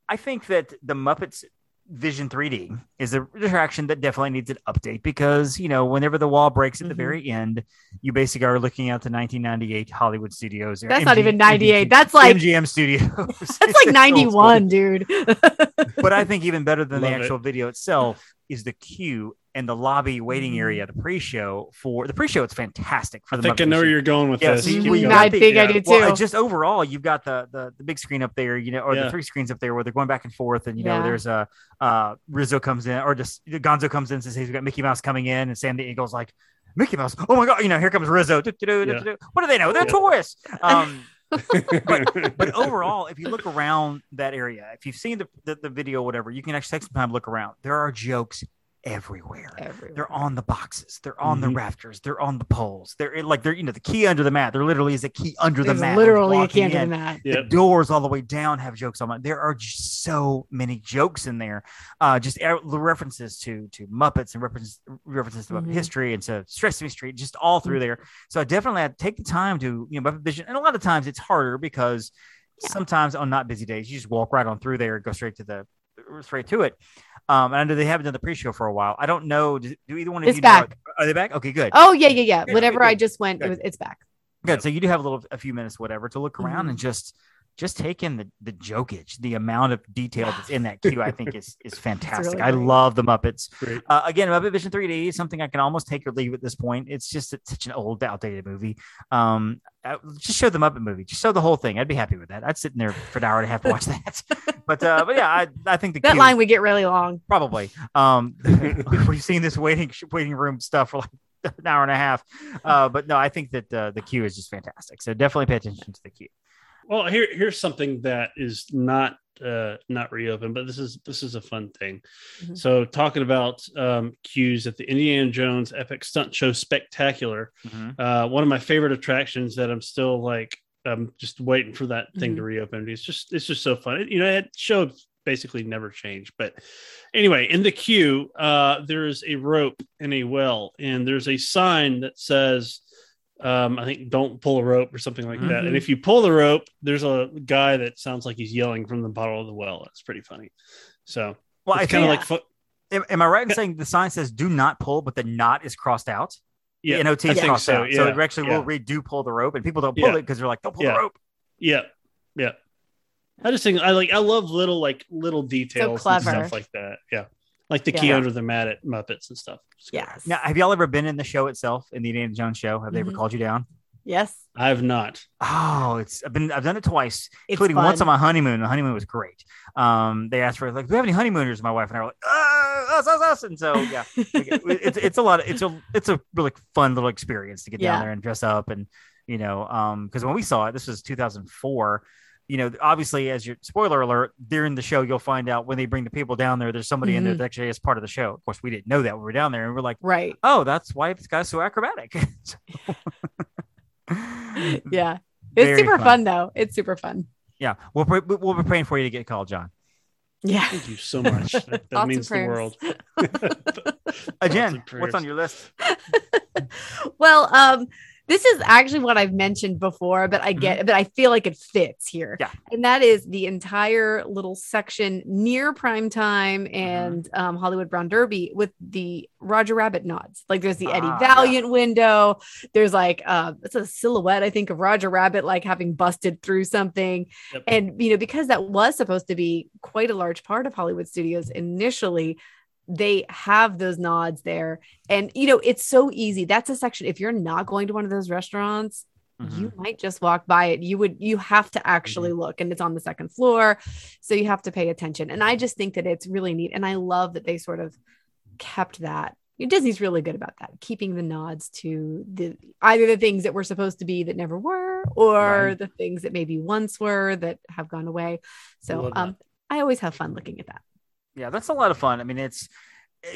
I think that the Muppets Vision 3D is a attraction that definitely needs an update because you know whenever the wall breaks at the Mhm. very end, you basically are looking at the 1998 Hollywood Studios. or That's not even 98. That's like MGM Studios. that's It's like 91, dude. but I think even better than the Love it. actual video itself is the queue and the lobby waiting area, the pre-show for the pre-show. It's fantastic for I the. think I know where you're going with Yeah, this. so you- Keep going. I got the- think I yeah. do too. Well, just overall, you've got the, the the big screen up there, you know, or Yeah. the three screens up there where they're going back and forth, and you know, Yeah. there's a uh, Rizzo comes in, or just Gonzo comes in and says we've got Mickey Mouse coming in, and Sam the Eagle's like. Mickey Mouse. Oh my God! You know, here comes Rizzo. What do they know? They're tourists. Um, but overall, if you look around that area, if you've seen the, the, the video, whatever, you can actually take some time to look around. There are jokes everywhere. Everywhere. They're on the boxes. They're on the Mhm. rafters. They're on the poles. They're like they're you know the key under the mat. There literally is a key under There's the mat. literally you're a can walking to the in. mat. The Yep. doors all the way down have jokes on it. There are just so many jokes in there. Uh, just er- the references to to Muppets and references references to Muppet Mhm. history and to Sesame Street, just all through there. So I definitely had to take the time to you know Muppet Vision, and a lot of times it's harder because Yeah. sometimes on not busy days you just walk right on through there, and go straight to the straight to it. Um, and I know they haven't done the pre-show for a while. I don't know. Do, do either one of It's you back. know? Are they back? Okay, good. Oh yeah, yeah, yeah. Good, Whatever good, I just went, it was, it's back. Good. So you do have a little, a few minutes, whatever, to look around Mhm. and just, just take in the the jokage, the amount of detail that's in that queue. I think is is fantastic. really I great. love the Muppets. Great. Uh, again, Muppet Vision 3D is something I can almost take or leave at this point. It's just it's such an old, outdated movie. Um, uh, just show the Muppet movie. Just show the whole thing. I'd be happy with that. I'd sit in there for an hour and a half to watch that. but uh, but yeah, I I think the That queue- line would get really long. probably. Um, we've seen this waiting waiting room stuff for like an hour and a half. Uh, but no, I think that uh, the queue is just fantastic. So definitely pay attention to the queue. Well, here here's something that is not uh not reopened, but this is this is a fun thing. Mhm. So talking about um cues at the Indiana Jones Epic Stunt Show Spectacular, uh one of my favorite attractions that I'm still like I'm just waiting for that thing to reopen. It's just it's just so fun. It- you know, that show basically never changed. But anyway, in the queue, uh there is a rope in a well, and there's a sign that says Um, I think don't pull a rope or something like that. Mhm. And if you pull the rope, there's a guy that sounds like he's yelling from the bottom of the well. It's pretty funny. So Well, I it's kind of think, like fu- am, am I right in saying the sign says "Do not pull," but the knot is crossed out? yeah, the NOT I is think crossed so, out. So it actually yeah. will read "Do pull the rope," and people don't pull Yeah. it because they're like, "Don't pull Yeah. the rope." Yeah, yeah. I just think I like I love little like little details and stuff like that. Yeah, like the key Yeah. under the mat at Muppets and stuff. It's great. Yes. Now, have y'all ever been in the show itself in the Indiana Jones show? Have they ever Mhm. called you down? Yes. I have not. Oh, it's I've been I've done it twice, It's including once on my honeymoon. The honeymoon was great. Um, they asked for like, "Do we have any honeymooners?" My wife and I were like, uh, "Us, us, us!" And so yeah, it's it's a lot. Of, it's a it's a really fun little experience to get down there and dress up and you know, um, because when we saw it, this was 2004. You know, obviously, as your spoiler alert, during the show, you'll find out when they bring the people down there, there's somebody in there Mhm. that actually is part of the show. Of course, we didn't know that when we were down there, and we're like, Right. "Oh, that's why this guy's so acrobatic." Yeah. It's super fun. though. It's super fun. Yeah, we'll pray, we'll be praying for you to get called, John. Yeah. Thank you so much. That, that means the world. Again, what's on your list? well, um, this is actually what I've mentioned before, but I get, but I feel like it fits here. Mm-hmm. Yeah. And that is the entire little section near prime time Mm-hmm. and um, Hollywood Brown Derby with the Roger Rabbit nods. Like there's the Eddie Ah, yeah. Valiant window. There's like, uh, it's a silhouette, I think, of Roger Rabbit, like having busted through something. Yep. And, you know, because that was supposed to be quite a large part of Hollywood studios initially, they have those nods there. And, you know, it's so easy. That's a section. If you're not going to one of those restaurants, you might just walk by it. You would, you have to actually look, and it's on the second floor. So you have to pay attention. And I just think that it's really neat. And I love that they sort of kept that. Disney's really good about that, keeping the nods to the either the things that were supposed to be that never were, or Right. the things that maybe once were that have gone away. So that. um, I always have fun looking at that. Yeah, that's a lot of fun. I mean, it's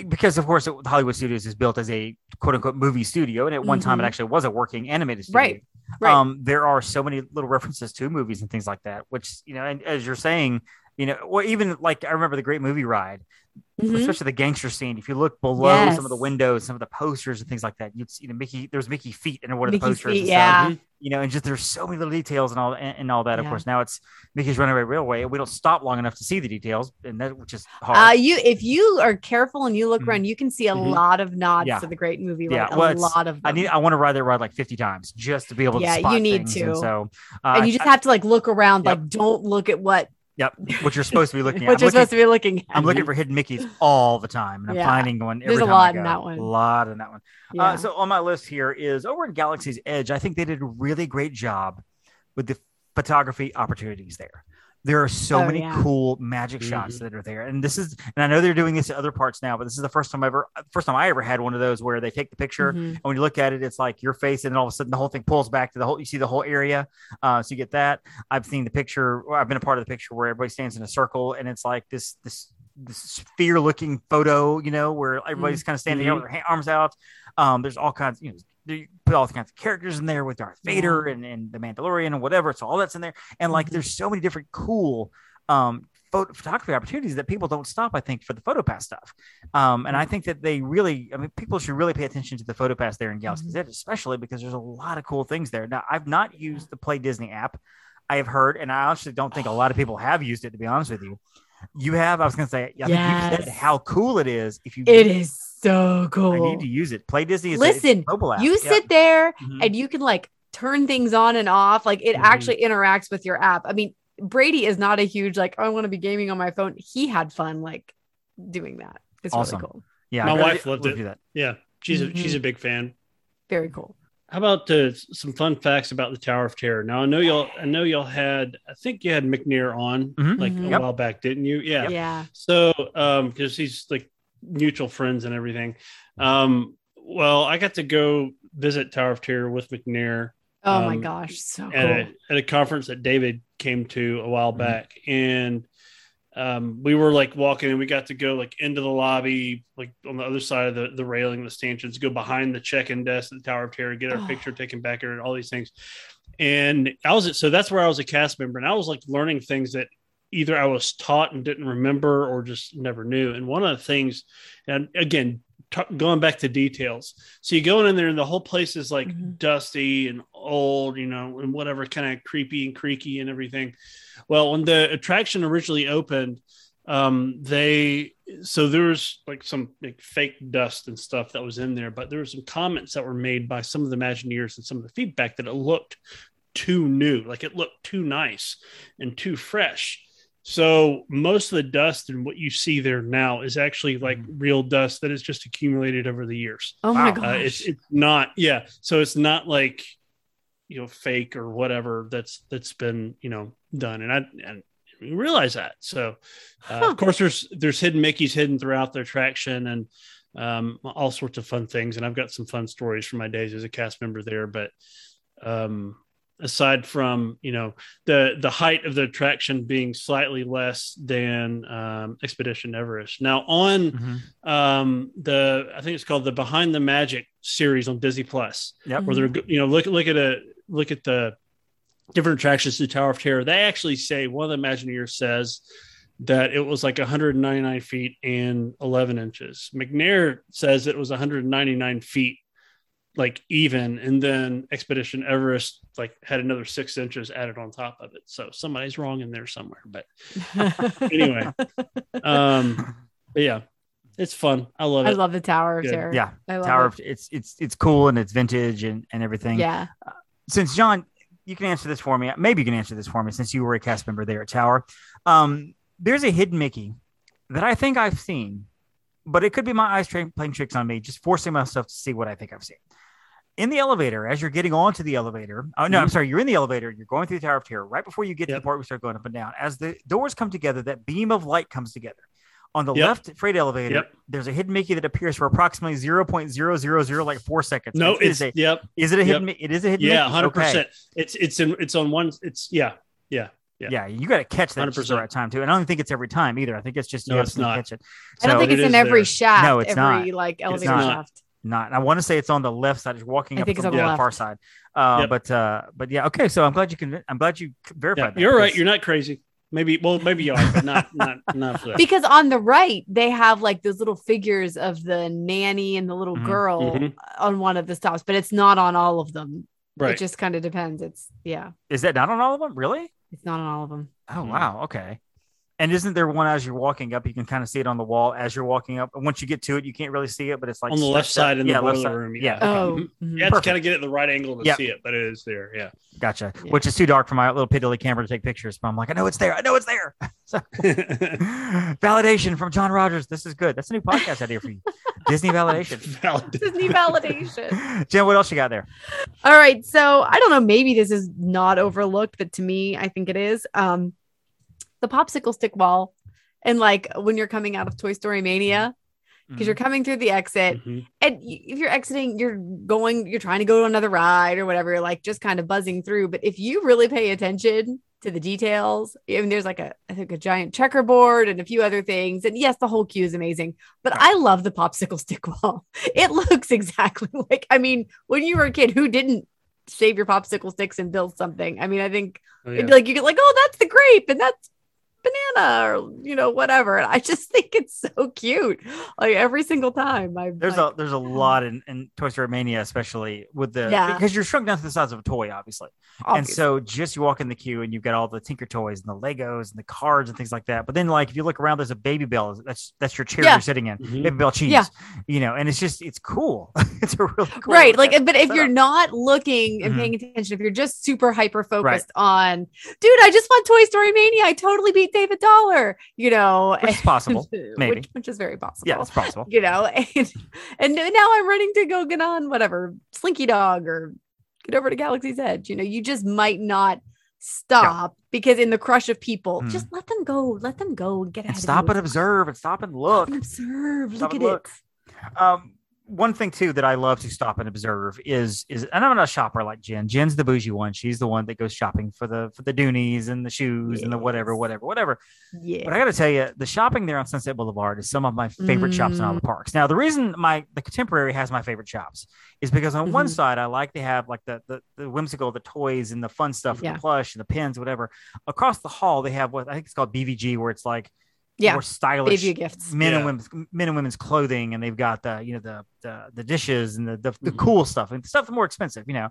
because, of course, Hollywood Studios is built as a quote unquote movie studio, and at one time it Mhm. actually was a working animated studio. Right, right. Um, there are so many little references to movies and things like that, which you know, and as you're saying, you know, or even like I remember the Great Movie Ride, Mhm. especially the gangster scene. If you look below some of the windows, some of the posters and things like that, you'd see, you know, Mickey. There's Mickey feet in one of the posters. feet, and yeah. stuff. you know, and just there's so many little details and all and, and all that. Of course, now it's Mickey's Runaway Railway, and we don't stop long enough to see the details, and that which is Uh, hard. you if you are careful and you look Mhm. around, you can see a Mhm. lot of nods Yeah. to the great movie. Yeah, well, a lot of them. I need. I want to ride that ride like 50 times just to be able to. Yeah, you need things. to. And so, uh, and you just I- have to like look around, Yep. like don't look at what yep, what you're supposed to be looking at. what I'm you're looking, supposed to be looking at. I'm looking for hidden Mickeys all the time, and I'm Yeah. finding one every There's a lot in that one. A lot in that one. Yeah. Uh, so on my list here is over in Galaxy's Edge. I think they did a really great job with the photography opportunities there. There are so Oh, many yeah. cool magic shots that are there, and this is, and I know they're doing this at other parts now, but this is the first time I ever, first time I ever had one of those where they take the picture, Mhm. and when you look at it, it's like your face, and then all of a sudden the whole thing pulls back to the whole. You see the whole area, uh, so you get that. I've seen the picture. Or I've been a part of the picture where everybody stands in a circle, and it's like this this this sphere looking photo, you know, where everybody's kind of standing out with their arms out. Um, there's all kinds, you know, you put all kinds of characters in there with Darth Vader and, and the Mandalorian and whatever. So all that's in there, and like Mhm. there's so many different cool um photo, photography opportunities that people don't stop. I think for the PhotoPass stuff, um, and I think that they really, I mean, people should really pay attention to the PhotoPass there in Galaxy's Edge, especially because there's a lot of cool things there. Now, I've not used the Play Disney app. I have heard, and I actually don't think a lot of people have used it. To be honest with you, you have. I was going to say, I think you said how cool it is. If you, It is so cool. I need to use it. Play Disney is a- it's a Listen, mobile app. you Yeah. sit there Mhm. and you can like turn things on and off. Like it Mhm. actually interacts with your app. I mean, Brady is not a huge like, oh, I want to be gaming on my phone. He had fun like doing that. It's Awesome. really cool. Yeah, My I gotta- wife loved we'll it. do that. Yeah, she's a, she's a big fan. Very cool. How about uh, some fun facts about the Tower of Terror? Now I know y'all. I know y'all had. I think you had McNair on Mhm. like Mhm. a Yep. while back, didn't you? Yeah. Yeah. So, um, because he's like mutual friends and everything. Um, well, I got to go visit Tower of Terror with McNair Oh my Um, gosh. So at cool. a at a conference that David came to a while Mhm. back, and um, we were like walking, and we got to go like into the lobby, like on the other side of the the railing, the stanchions, go behind the check-in desk at the Tower of Terror, get our Oh. picture taken back, and all these things. And I was so that's where I was a cast member, and I was like learning things that either I was taught and didn't remember, or just never knew. And one of the things, and again, t- going back to details. So you go in there and the whole place is like Mhm. dusty and old, you know, and whatever kind of creepy and creaky and everything. Well, when the attraction originally opened, um, they so there was like some like fake dust and stuff that was in there, but there were some comments that were made by some of the Imagineers and some of the feedback that it looked too new, like it looked too nice and too fresh. So most of the dust and what you see there now is actually like real dust that is just accumulated over the years. Oh my Wow. gosh. Uh, it's it's not yeah. So it's not like you know fake or whatever that's that's been you know done, and I and we realize that. So uh, Huh. of course there's there's hidden Mickey's hidden throughout the attraction and um, all sorts of fun things, and I've got some fun stories from my days as a cast member there. But um, aside from you know the the height of the attraction being slightly less than um, Expedition Everest, now on Mhm. um the i think it's called the behind the magic series on disney plus Yep. where they're you know look look at a look at the different attractions to tower of terror they actually say one of the imagineers says that it was like 199 feet and 11 inches mcnair says it was 199 feet like even and then expedition everest like had another six inches added on top of it so somebody's wrong in there somewhere but anyway um but yeah it's fun i love it I love the Tower of Terror. Yeah. I love Tower it. of it's it's it's cool and it's vintage and and everything. Yeah. Since John, you can answer this for me. Maybe you can answer this for me since you were a cast member there at Tower. Um, there's a hidden Mickey that I think I've seen, but it could be my eyes tra- playing tricks on me, just forcing myself to see what I think I've seen. In the elevator, as you're getting onto the elevator, oh no, I'm mm-hmm. sorry, you're in the elevator, you're going through the Tower of Terror. Right before you get to the part where we start going up and down, as the doors come together, that beam of light comes together. On the Yep. left freight elevator, Yep. there's a hidden Mickey that appears for approximately 0.000 like four seconds. no It is it's a- yep is it a hidden? Mi- It is a hidden. yeah Mickey? 100 Okay. percent it's it's in it's on one it's yeah yeah Yeah. Yeah, you got to catch that 100%. just the right time too. And I don't think it's every time either. I think it's just you No, have it's to not. catch it. I don't So- think it it's in every there. shaft. No, it's every not. like elevator not. shaft. Not. I want to say it's on the left side, just walking I up from the the far side. Uh, Yep. But uh, but yeah, okay. So I'm glad you can. I'm glad you verified yeah that. you're right you're not crazy maybe well maybe you are but not not not for that Because on the right, they have like those little figures of the nanny and the little Mhm. girl Mhm. on one of the stops, but it's not on all of them. right It just kind of depends. It's yeah, Is that not on all of them? Really? it's not on all of them. Oh Mhm. wow. Okay. And isn't there one as you're walking up? You can kind of see it on the wall as you're walking up. And once you get to it, you can't really see it, but it's like on the left stretched out. side in the left boiler room Yeah. yeah Oh, you have to kind of get it at the right angle to Yep. see it but it is there yeah Gotcha. Yeah. Which is too dark for my little piddly camera to take pictures. But I'm like, I know it's there. I know it's there. So validation from John Rogers. This is good. That's a new podcast idea for you. Disney validation. Valid- Disney validation. Jen, what else you got there? All right. So I don't know. Maybe this is not overlooked, but to me, I think it is. Um, the popsicle stick wall, and like when you're coming out of Toy Story Mania, because you're coming through the exit, Mhm. and if you're exiting, you're going, you're trying to go to another ride or whatever, you're like just kind of buzzing through. But if you really pay attention to the details, I mean, there's like a, I think a giant checkerboard and a few other things. And yes, the whole queue is amazing, but I love the popsicle stick wall. It looks exactly like, I mean, when you were a kid, who didn't save your popsicle sticks and build something? I mean, I think Oh, yeah. like you get like, oh, that's the grape and that's banana or you know whatever and i just think it's so cute like every single time i There's a there's a lot in, in Toy Story Mania, especially with the Yeah. because you're shrunk down to the size of a toy, obviously. And so just you walk in the queue and you've got all the Tinker toys and the Legos and the cards and things like that. But then like if you look around, there's a Babybel. That's that's your chair Yeah. you're sitting in. Mhm. Babybel cheese. Yeah. You know, and it's just it's cool. it's a really cool right like but if you're setup. not looking and Mhm. paying attention if you're just super hyper focused on dude i just want toy story mania i totally beat david dollar you know which is possible. maybe. which, which is very possible Yeah, it's possible. you know and and now i'm running to go get on whatever slinky dog or get over to galaxy's edge you know you just might not stop because in the crush of people Mhm. just let them go let them go and get And out stop and observe and stop and look. and observe Stop look at look. it Um, one thing too that I love to stop and observe is is and I'm not a shopper like Jen. Jen's the bougie one. She's the one that goes shopping for the for the doonies and the shoes and the whatever, whatever, whatever. yeah But I got to tell you, the shopping there on Sunset Boulevard is some of my favorite shops in all the parks. Now, the reason my the Contemporary has my favorite shops is because on one Mhm. side I like to have like the the, the whimsical, the toys and the fun stuff, Yeah. the plush and the pins, whatever. Across the hall they have what I think it's called BVG, where it's like Yeah, more stylish Baby gifts. men Yeah. and women's men and women's clothing, and they've got the you know the the, the dishes and the the, the Mhm. cool stuff and stuff more expensive, you know.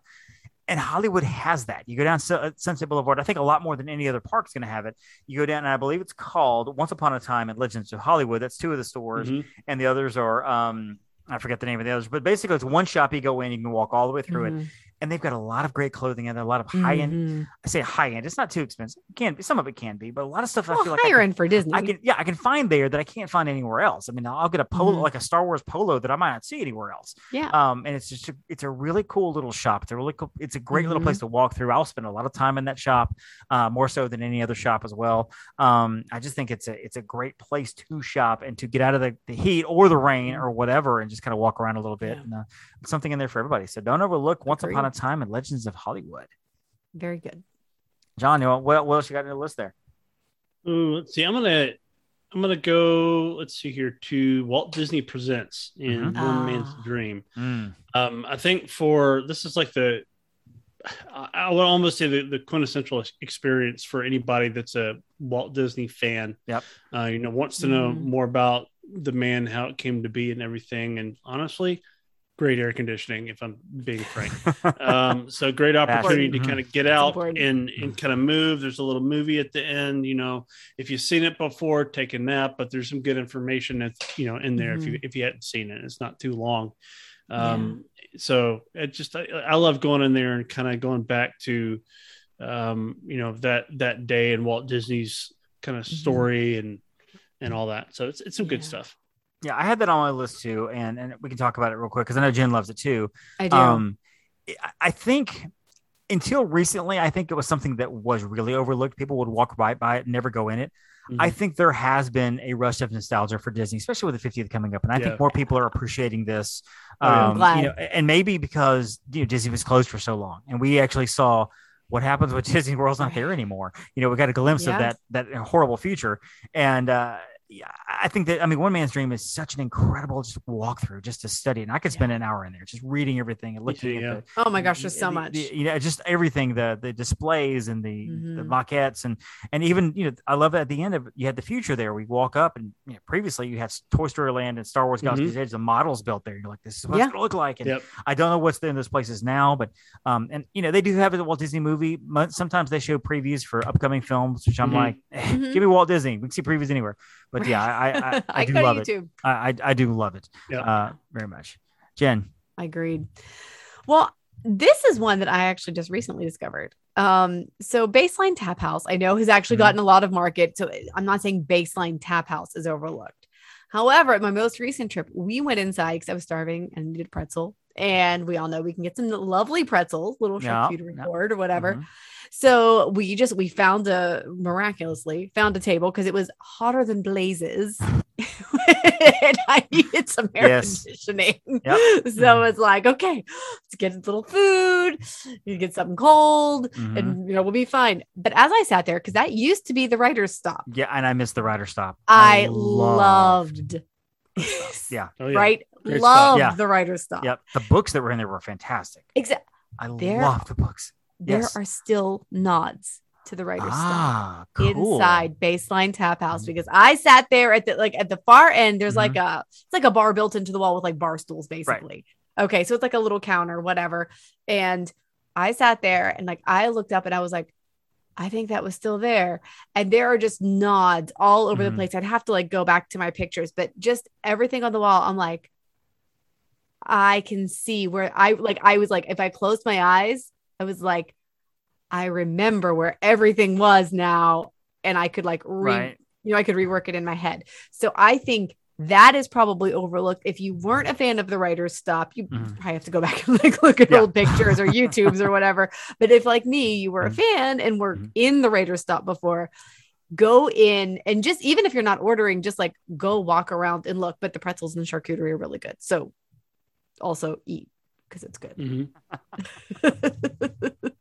And Hollywood has that. You go down Su- uh, Sunset Boulevard. I think a lot more than any other park is going to have it. You go down, and I believe it's called Once Upon a Time at Legends of Hollywood. That's two of the stores, Mhm. and the others are um, I forget the name of the others, but basically it's one shop. You go in, you can walk all the way through it, Mhm. And they've got a lot of great clothing and a lot of high end. Mhm. I say high end. It's not too expensive. It can be. Some of it can be, but a lot of stuff I Well, feel like I higher can- end for Disney. I can yeah, I can find there that I can't find anywhere else. I mean, I'll get a polo Mhm. like a Star Wars polo that I might not see anywhere else. yeah. Um, and it's just a, it's a really cool little shop. It's a really cool. It's a great little Mhm. place to walk through. I'll spend a lot of time in that shop, uh, more so than any other shop as well. Um, I just think it's a it's a great place to shop and to get out of the, the heat or the rain or whatever and just kind of walk around a little bit. Yeah. And uh, something in there for everybody. So don't overlook Once Upon a Agreed. Time and Legends of Hollywood. Very good. John, you know, what what else you got on your list there? Ooh, let's see. I'm gonna I'm gonna go. Let's see here to Walt Disney Presents in Mhm. One Man's Ah. Dream. Mm. Um, I think for this is like the I I would almost say the, the quintessential experience for anybody that's a Walt Disney fan. Yep. Uh, you know, wants to know Mhm. more about the man, how it came to be, and everything. And honestly, great air conditioning. If I'm being frank, um, so great opportunity to kind of get out and and kind of move. There's a little movie at the end. You know, if you've seen it before, take a nap. But there's some good information that's you know in there if you if you hadn't seen it. It's not too long. Um, So it just I, I love going in there and kind of going back to um, you know that that day and Walt Disney's kind of Mhm. story and and all that. So it's it's some good stuff. Yeah, I had that on my list too, and and we can talk about it real quick because I know Jen loves it too. I do. Um, I- I think until recently, I think it was something that was really overlooked. People would walk right by it, never go in it. I Mhm. think there has been a rush of nostalgia for Disney, especially with the 50th coming up, and I Yeah. think more people are appreciating this. Oh, yeah. Um, Glad. you know, and maybe because you know Disney was closed for so long, and we actually saw what happens when Disney World's not there anymore. You know, we got a glimpse of that that horrible future, and uh, yeah, I think that I mean, One Man's Dream is such an incredible just walkthrough, just to study, and I could spend an hour in there just reading everything and Me looking too, at yeah. the oh my gosh, there's so the- much. the- you know, just everything the the displays and the the Mhm. maquettes and and even you know, I love at the end of you had the future there. We walk up and you know, previously you had Toy Story Land and Star Wars Galaxy's Edge. The models built there. You're like, this is what Yeah. it's gonna look like. And Yep. I don't know what's in those places now, but um, and you know, they do have a at Walt Disney movie. Sometimes they show previews for upcoming films, which I'm Mhm. like, eh, give me Walt Disney. We can see previews anywhere. But yeah, I I, I, I do go to love it. YouTube. I, I I do love it. Yeah. Uh, very much. Jen. I agreed. Well, this is one that I actually just recently discovered. Um, so Baseline Tap House, I know has actually Mhm. gotten a lot of market. So I'm not saying Baseline Tap House is overlooked. However, at my most recent trip, we went inside because I was starving and needed pretzel. And we all know we can get some lovely pretzels, little Yeah, charcuterie yeah. board or whatever. Mhm. So we just we found a miraculously found a table because it was hotter than blazes. and I needed some air Yes. conditioning. Yep. So it's like, okay, let's get a little food, you get something cold, Mhm. and you know, we'll be fine. But as I sat there, because that used to be the writer's stop, Yeah, and I missed the writer's stop. I, loved- loved Yeah. Oh, yeah. right. Great. Loved Yeah. the writer's stuff. Yep. The books that were in there were fantastic. Exactly. I There- love the books. There Yes. are still nods to the writer's. Ah, cool. inside baseline tap house Mhm. because I sat there at the like at the far end. There's Mhm. like a it's like a bar built into the wall with like bar stools, basically. Okay, so it's like a little counter, whatever. And I sat there and like I looked up and I was like, I think that was still there. And there are just nods all over Mhm. the place. I'd have to like go back to my pictures, but just everything on the wall, I'm like, I can see where I like I was like, if I closed my eyes, I was like, I remember where everything was now. And I could like re Right. you know, I could rework it in my head. So I think that is probably overlooked. If you weren't a fan of the writer's stop, you Mhm. probably have to go back and like look at Yeah. old pictures or YouTubes or whatever. But if like me, you were a Mhm. fan and were Mhm. in the writer's stop before, go in and just even if you're not ordering, just like go walk around and look. But the pretzels and charcuterie are really good. So also eat because it's good. Mhm.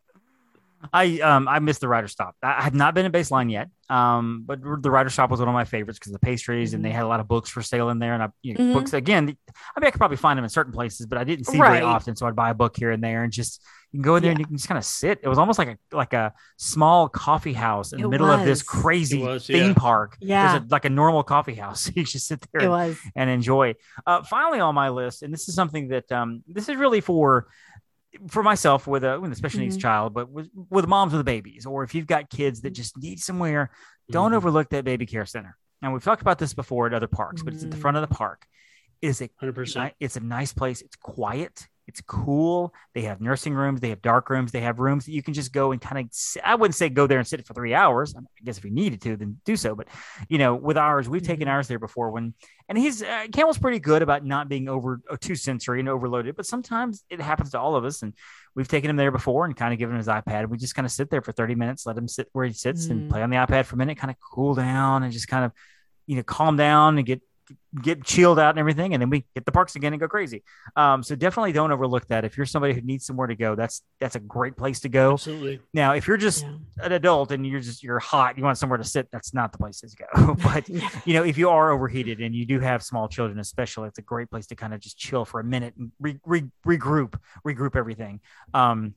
I um I missed the Writer Stop. I I have not been at Baseline yet. Um, but the Writer Stop was one of my favorites because of the pastries and they had a lot of books for sale in there. And I you know, Mhm. books again. I mean, I could probably find them in certain places, but I didn't see Right. very often. So I'd buy a book here and there and just you can go in there and you can just kind of sit. It was almost like a like a small coffee house in the It middle of this crazy was, theme yeah. park. Yeah. There's a, like a normal coffee house. you just sit there and and enjoy. Uh, finally, on my list, and this is something that um, this is really for for myself with a with a special needs Mhm. child, but with with moms with babies, or if you've got kids that just need somewhere, don't Mhm. overlook that baby care center. And we've talked about this before at other parks, but it's at the front of the park. Is a 100%. it's a nice place. It's quiet. It's cool. They have nursing rooms. They have dark rooms. They have rooms that you can just go and kind of. I wouldn't say go there and sit for three hours. I guess if you needed to, then do so. But you know, with ours, we've taken Mhm. ours there before. When and he's uh, Campbell's pretty good about not being over uh, too sensory and overloaded. But sometimes it happens to all of us, and we've taken him there before and kind of given him his iPad. We just kind of sit there for thirty minutes, let him sit where he sits and Mhm. play on the iPad for a minute, kind of cool down and just kind of you know calm down and get get chilled out and everything and then we hit the parks again and go crazy um, so definitely don't overlook that if you're somebody who needs somewhere to go that's that's a great place to go Absolutely. now if you're just Yeah. an adult and you're just you're hot you want somewhere to sit that's not the place to go but you know if you are overheated and you do have small children especially it's a great place to kind of just chill for a minute and re- re- regroup regroup everything um,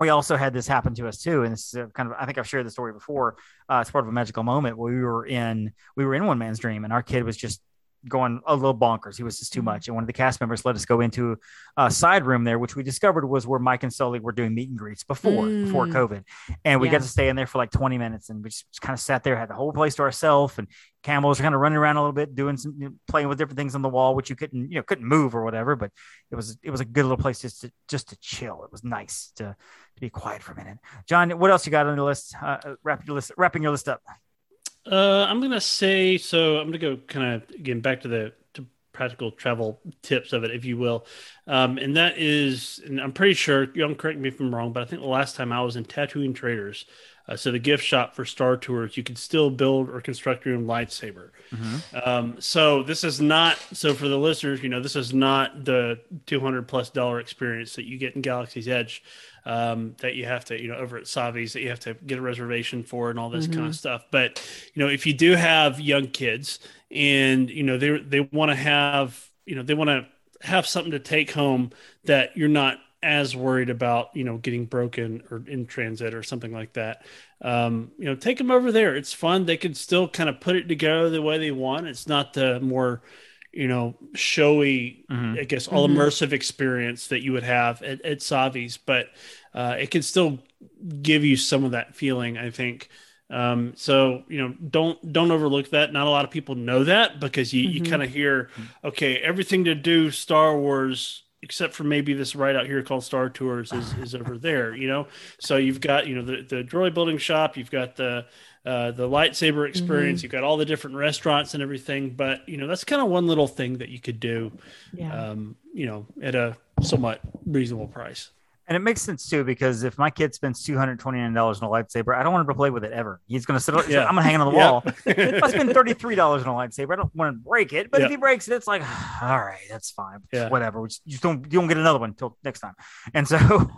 we also had this happen to us too, and this is kind of I think I've shared the story before. Uh, it's part of a magical moment. where We were in we were in one man's dream, and our kid was just going a little bonkers. He was just too Mhm. much, and one of the cast members let us go into a side room there, which we discovered was where Mike and Sully were doing meet and greets before before Mm. COVID, and we Yeah. got to stay in there for like twenty minutes, and we just, kind of sat there, had the whole place to ourselves, and Campbell was kind of running around a little bit, doing some you know, playing with different things on the wall, which you couldn't you know couldn't move or whatever, but it was it was a good little place just to just to chill. It was nice to to be quiet for a minute. John, what else you got on the list? Uh, uh, wrap your list, wrapping your list up. Uh, I'm gonna say so. I'm gonna go kind of again back to the to practical travel tips of it, if you will, um, and that is, and I'm pretty sure you don't correct me if I'm wrong, but I think the last time I was in Tatooine Traders, uh, so the gift shop for Star Tours, you can still build or construct your own lightsaber. Um, so this is not so for the listeners, you know, this is not the 200 plus dollar experience that you get in Galaxy's Edge um, that you have to, you know, over at Savi's that you have to get a reservation for and all this kind of stuff. But you know, if you do have young kids and you know they they want to have, you know, they want to have something to take home that you're not as worried about, you know, getting broken or in transit or something like that. Um, you know, take them over there. It's fun. They can still kind of put it together the way they want. It's not the more, you know, showy, Mhm. I guess, all Mhm. immersive experience that you would have at, at Savi's, but uh, it can still give you some of that feeling, I think. Um, so you know, don't don't overlook that. Not a lot of people know that because you, you Mhm. kind of hear, okay, everything to do Star Wars except for maybe this right out here called Star Tours is, is over there, you know. So you've got you know the the droid building shop, you've got the uh, the lightsaber experience, you've got all the different restaurants and everything. But you know that's kind of one little thing that you could do, Yeah. um, you know, at a somewhat reasonable price. And it makes sense too because if my kid spends two hundred twenty nine dollars on a lightsaber, I don't want him to play with it ever. He's going to sit. Yeah. I'm going to hang it on the Yeah. wall. if I spend thirty three dollars on a lightsaber, I don't want to break it. But Yeah. if he breaks it, it's like, all right, that's fine. Yeah. Whatever. We just, you just don't you don't get another one until next time. And so,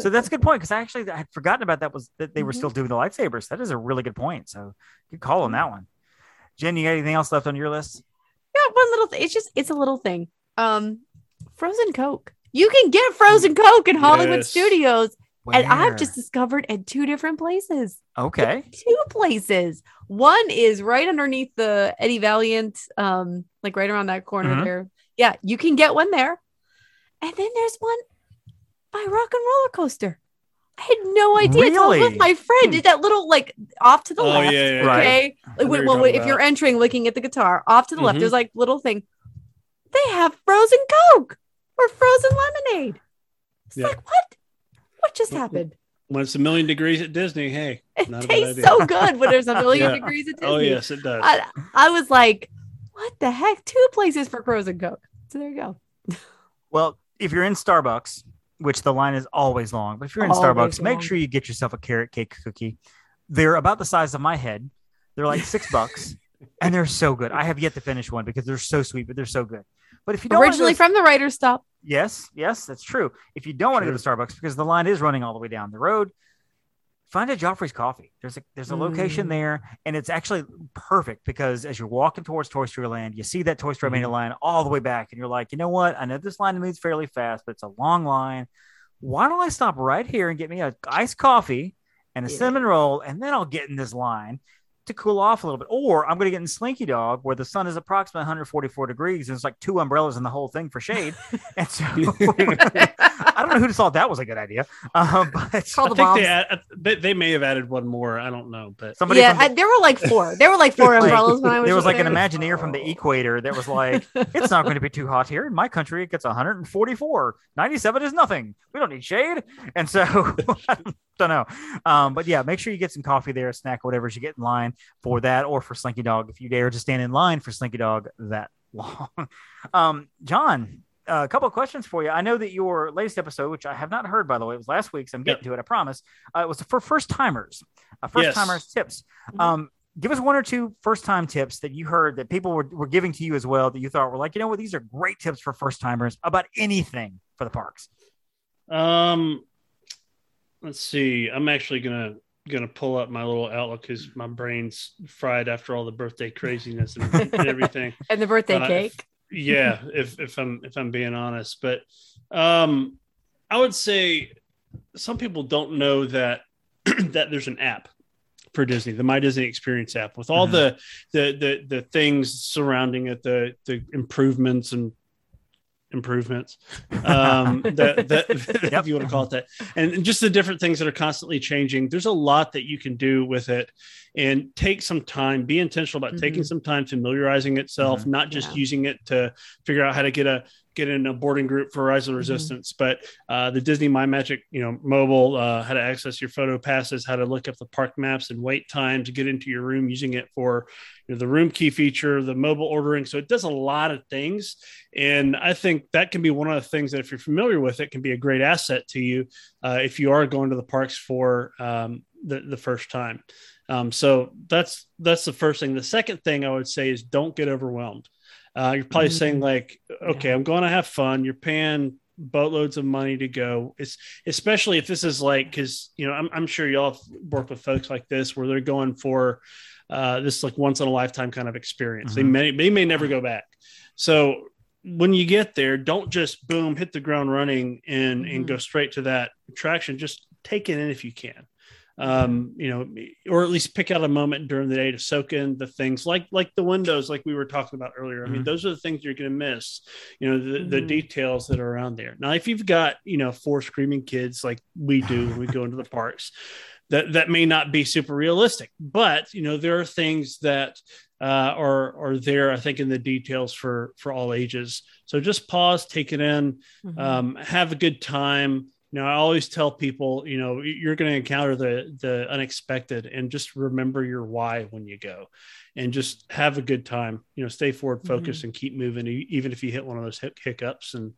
so that's a good point because I actually I had forgotten about that was that they were Mhm. still doing the lightsabers. That is a really good point. So good call on that one. Jen, you got anything else left on your list? Yeah, one little thing. It's just it's a little thing. Um, frozen Coke. You can get frozen Coke in Hollywood Yes. Studios, and I've just discovered at two different places. okay. Two places. One is right underneath the Eddie Valiant, um, like right around that corner Mhm. there. Yeah, you can get one there. And then there's one by Rock and Roller Coaster. I had no idea. until I was with my friend. Did that little like off to the Oh, left. yeah, yeah, Okay. Know Like, you're well, if you're entering, looking at the guitar, off to the left, Mhm. there's like little thing. They have frozen Coke or frozen lemonade. It's Yeah. like what? What just happened? when it's a million degrees at Disney, hey, It not a bad tastes idea. so good when there's a million Yeah. degrees at oh, Disney. Oh yes, it does. I, I was like, what the heck? Two places for frozen Coke. So there you go. Well, if you're in Starbucks, which the line is always long, but if you're in Always Starbucks, make sure you get yourself a carrot cake cookie. They're about the size of my head. They're like six bucks, and they're so good. I have yet to finish one because they're so sweet, but they're so good. But if you don't wanna Originally go- from the writer's stop. Yes, yes, that's true. If you don't want to go to Starbucks because the line is running all the way down the road, find a Joffrey's Coffee. There's a there's a location Mm. there, and it's actually perfect because as you're walking towards Toy Story Land, you see that Toy Story Mania line all the way back, and you're like, you know what? I know this line moves fairly fast, but it's a long line. Why don't I stop right here and get me a iced coffee and a Yeah. cinnamon roll, and then I'll get in this line to cool off a little bit. Or I'm going to get in Slinky Dog, where the sun is approximately 144 degrees, and it's like two umbrellas in the whole thing for shade. and so I don't know who thought that was a good idea, um, but I the think they, add, they they may have added one more. I don't know, but somebody yeah, from the- I, there were like four. There were like four Like, umbrellas when I was. there was like an there. Imagineer from the equator that was like, it's not going to be too hot here. In my country, it gets 144. 97 is nothing. We don't need shade. And so I don't know. Um, but yeah, make sure you get some coffee there, a snack, whatever as you get in line for that or for Slinky Dog if you dare to stand in line for Slinky Dog that long. Um, John, a couple of questions for you. I know that your latest episode, which I have not heard, by the way, it was last week, so I'm getting to it, I promise. Uh, it was for first timers, uh, first timers tips. Mhm. Um, give us one or two first time tips that you heard that people were, were giving to you as well that you thought were like, you know what, these are great tips for first timers about anything for the parks. Um, let's see. I'm actually gonna gonna pull up my little outlook because my brain's fried after all the birthday craziness and, and everything. and the birthday Uh, cake. Yeah, if if I'm if I'm being honest, but um, I would say some people don't know that that there's an app for Disney, the My Disney Experience app, with all Mhm. the, the the the things surrounding it, the the improvements and improvements um that, that Yep. if you want to call it that and, just the different things that are constantly changing there's a lot that you can do with it and take some time be intentional about taking Mhm. some time familiarizing itself not just Yeah. using it to figure out how to get a get in a boarding group for Rise of the Resistance, but uh, the Disney My Magic, you know, mobile, uh, how to access your photo passes, how to look up the park maps and wait time to get into your room using it for you know, the room key feature, the mobile ordering. So it does a lot of things, and I think that can be one of the things that if you're familiar with it, can be a great asset to you uh, if you are going to the parks for um, the the first time. Um, so that's that's the first thing. The second thing I would say is don't get overwhelmed. Uh, you're probably Mhm. saying like, okay, I'm going to have fun. You're paying boatloads of money to go. It's especially if this is like because you know I'm, I'm sure y'all work with folks like this where they're going for uh, this like once in a lifetime kind of experience. They Mhm. may they may never go back. So when you get there, don't just boom hit the ground running and and Mhm. go straight to that attraction. Just take it in if you can um you know or at least pick out a moment during the day to soak in the things like like the windows like we were talking about earlier i mean Mhm. those are the things you're going to miss you know the, the Mhm. details that are around there now if you've got you know four screaming kids like we do when we go into the parks that that may not be super realistic but you know there are things that uh, are are there i think in the details for for all ages so just pause take it in Mhm. um, have a good time. You know, I always tell people, you know, you're going to encounter the the unexpected, and just remember your why when you go, and just have a good time. You know, stay forward focused and keep moving, even if you hit one of those hiccups, and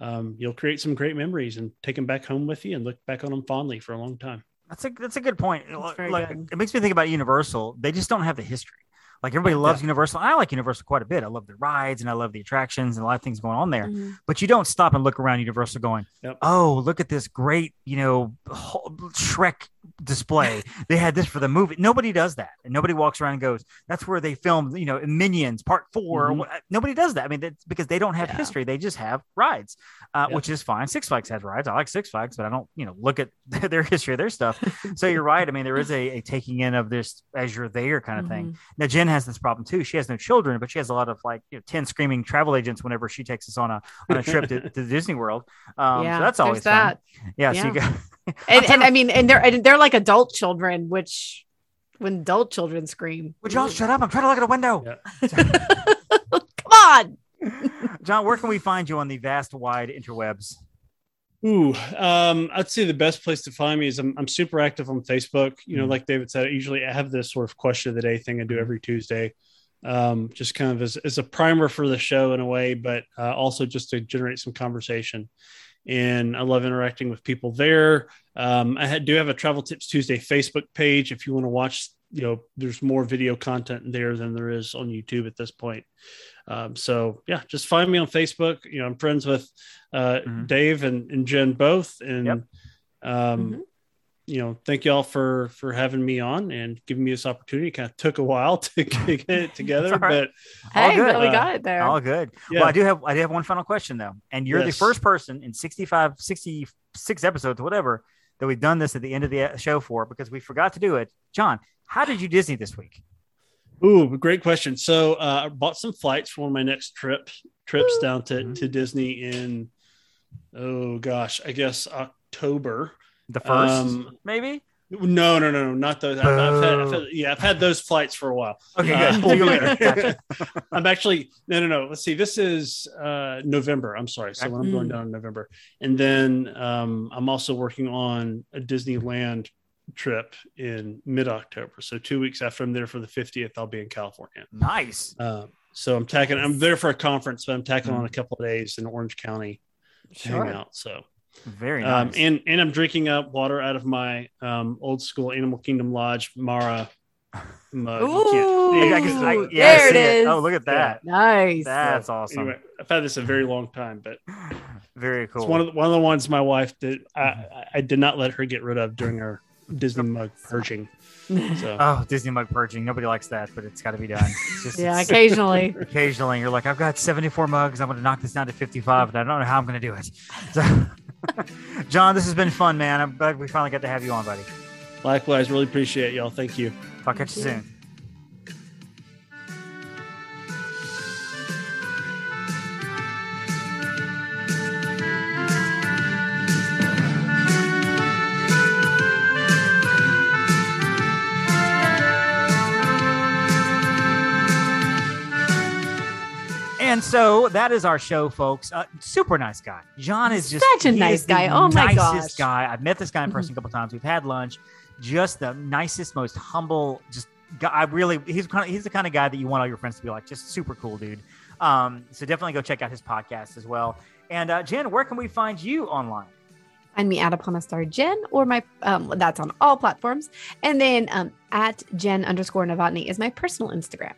um, you'll create some great memories and take them back home with you and look back on them fondly for a long time. That's a that's a good point. That's very look, good. it makes me think about Universal. They just don't have the history. Like everybody loves Universal. I like Universal quite a bit. I love the rides and I love the attractions and a lot of things going on there. Mhm. But you don't stop and look around Universal going, Yep. "Oh, look at this great, you know, whole- Shrek display. they had this for the movie." Nobody does that, and nobody walks around and goes, "That's where they filmed, you know, Minions Part 4 Mhm. Nobody does that. I mean, that's because they don't have Yeah. history. They just have rides, uh, Yep. which is fine. Six Flags has rides. I like Six Flags, but I don't, you know, look at their history of their stuff. so you're right. I mean, there is a, a taking in of this as you're there kind of thing. Mhm. Now Jen has this problem too. She has no children, but she has a lot of like you know, ten screaming travel agents whenever she takes us on a on a trip to, to Disney World. Um, yeah, so that's always that. fun. Yeah, so you got And, and I mean, and they're and they're like adult children, which when adult children scream, would y'all shut up? I'm trying to look at a window. Yeah. come on. John, where can we find you on the vast wide interwebs? Ooh, um, I'd say the best place to find me is I'm, I'm super active on Facebook. You know, Mhm. like David said, I usually I have this sort of question of the day thing I do every Tuesday, um, just kind of as, as a primer for the show in a way, but uh, also just to generate some conversation. And I love interacting with people there. Um, I had, do have a Travel Tips Tuesday Facebook page. If you want to watch, you know, there's more video content there than there is on YouTube at this point. Um, so yeah, just find me on Facebook. You know, I'm friends with uh, Mhm. Dave and, and Jen both, and Yep. um, Mhm. You know, thank y'all for for having me on and giving me this opportunity. It Kind of took a while to get it together, It's all right. but All Hey, good. but we Uh, got it there. All good. yeah, Well, I do have I do have one final question though, and you're the first person in 65, 66 episodes, whatever, that we've done this at the end of the uh, show for because we forgot to do it. John, how did you Disney this week? Ooh, great question. So uh, I bought some flights for one of my next trip trips down to, Mhm. to Disney in oh gosh, I guess October. The first, Um, maybe. No, no, no, no, not those. I've, I've had, I've had- yeah, I've had those flights for a while. Okay, Uh, good. See you later. Gotcha. I'm actually no, no, no. Let's see. This is uh, November. I'm sorry. So when I'm going Mm. down in November, and then um, I'm also working on a Disneyland trip in mid October. So two weeks after I'm there for the 50th, I'll be in California. Nice. Uh, so I'm tacking. I'm there for a conference, but I'm tacking Mm. on a couple of days in Orange County Sure. hang out. So Very nice. um, and and I'm drinking up water out of my um, old school Animal Kingdom Lodge Mara mug. You can't- I guess I- Ooh, yeah, I there it. Oh, look at that. Nice. That's awesome. Anyway, I've had this a very long time, but Very cool. it's one of the, one of the ones my wife did. I, I- I did not let her get rid of during our Disney mug purging. So oh, Disney mug purging. Nobody likes that, but it's got to be done. It's just, yeah, it's- occasionally. occasionally you're like, I've got 74 mugs. I'm going to knock this down to 55, and I don't know how I'm going to do it. So, John, this has been fun, man. I'm glad we finally got to have you on, buddy. likewise, really appreciate y'all. Thank you. I'll catch you soon. And so that is our show, folks. Uh, super nice guy. John is just Such a nice guy. Oh my nicest gosh. guy. I've met this guy in person Mhm. a couple times. We've had lunch. Just the nicest, most humble. Just guy. I really, he's kind of, he's the kind of guy that you want all your friends to be like. Just super cool, dude. Um, so definitely go check out his podcast as well. And uh, Jen, where can we find you online? Find me at Upon a Star Jen or my um that's on all platforms. And then um at Jen underscore Novotny is my personal Instagram.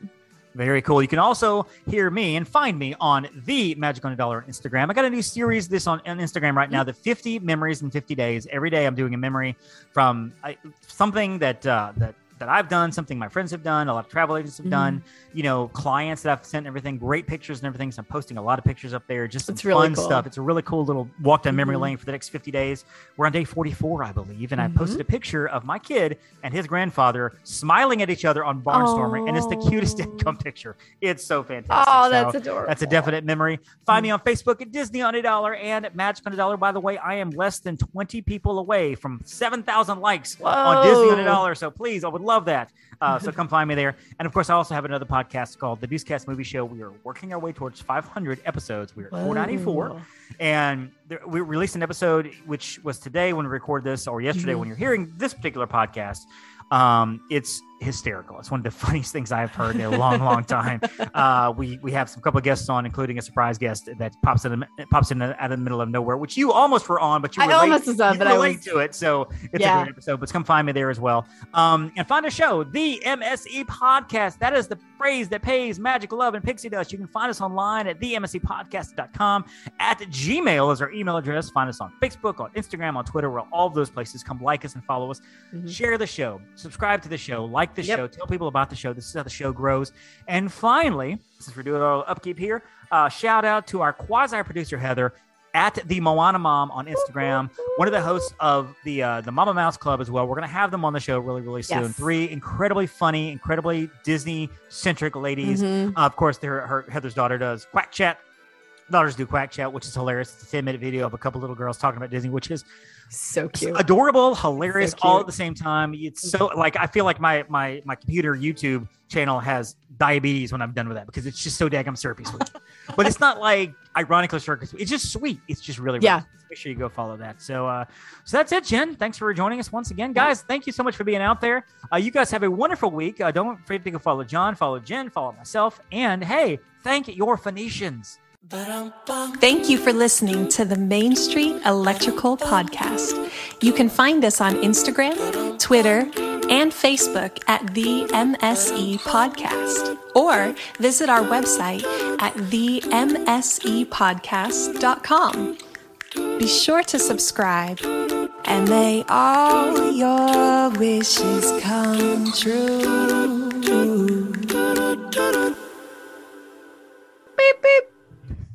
Very cool. You can also hear me and find me on the Magic on a Dollar on Instagram. I got a new series this on, on Instagram right now, the 50 memories in 50 days. Every day I'm doing a memory from I, something that uh, that that I've done, something my friends have done, a lot of travel agents have Mhm. done, you know, clients that I've sent everything, great pictures and everything. So I'm posting a lot of pictures up there, just some It's really fun cool. stuff. It's a really cool little walk down memory Mhm. lane for the next 50 days. We're on day 44, I believe, and I Mhm. posted a picture of my kid and his grandfather smiling at each other on Barnstormer, and it's the cutest Oh. income picture. It's so fantastic. Oh, So that's adorable. that's a definite memory. Find me on Facebook at Disney on a dollar and at Magic on a dollar. By the way, I am less than 20 people away from 7,000 likes on Disney on a dollar. So please, I would love that. Uh, so come find me there. And of course, I also have another podcast called The Deucecast Movie Show. We are working our way towards 500 episodes. We are at 494 and there, we released an episode which was today when we record this or yesterday Mhm. when you're hearing this particular podcast um, it's hysterical. It's one of the funniest things i've heard in a long long time. Uh, we we have some couple of guests on including a surprise guest that pops in the, pops in out of the middle of nowhere which you almost were on but you I relate, almost was on, but I was to it so it's Yeah. a great episode but come find me there as well. Um, and find a show the mse podcast. That is the phrase that pays magic love and pixie dust. You can find us online at themsepodcast.com at gmail is our email address. Find us on facebook on instagram on twitter we're all of those places. Come like us and follow us. Mhm. share the show. Subscribe to the show. Like the Yep. show tell people about the show this is how the show grows and finally since we're doing our upkeep here uh, shout out to our quasi producer heather at the moana mom on instagram one of the hosts of the uh, the mama mouse club as well we're going to have them on the show really really soon Yes. three incredibly funny incredibly disney centric ladies Mhm. uh, of course, their, her Heather's daughter does Quack Chat. Daughters do Quack Chat, which is hilarious. It's a 10 minute video of a couple little girls talking about Disney, which is So cute. adorable, hilarious, So all at the same time. It's so like I feel like my my my computer YouTube channel has diabetes when I'm done with that because it's just so daggum syrupy sweet. but it's not like ironically sweet. It's just sweet. It's just really, Yeah. sweet. Make sure you go follow that. So, uh, so that's it, Jen. Thanks for joining us once again, guys. Thank you so much for being out there. Uh, you guys have a wonderful week. Uh, don't forget to go follow John, follow Jen, follow myself, and hey, thank your Phoenicians. Thank you for listening to the Main Street Electrical Podcast. You can find us on Instagram, Twitter, and Facebook at the MSE Podcast, or visit our website at themsepodcast.com. Be sure to subscribe, and may all your wishes come true. Beep, beep.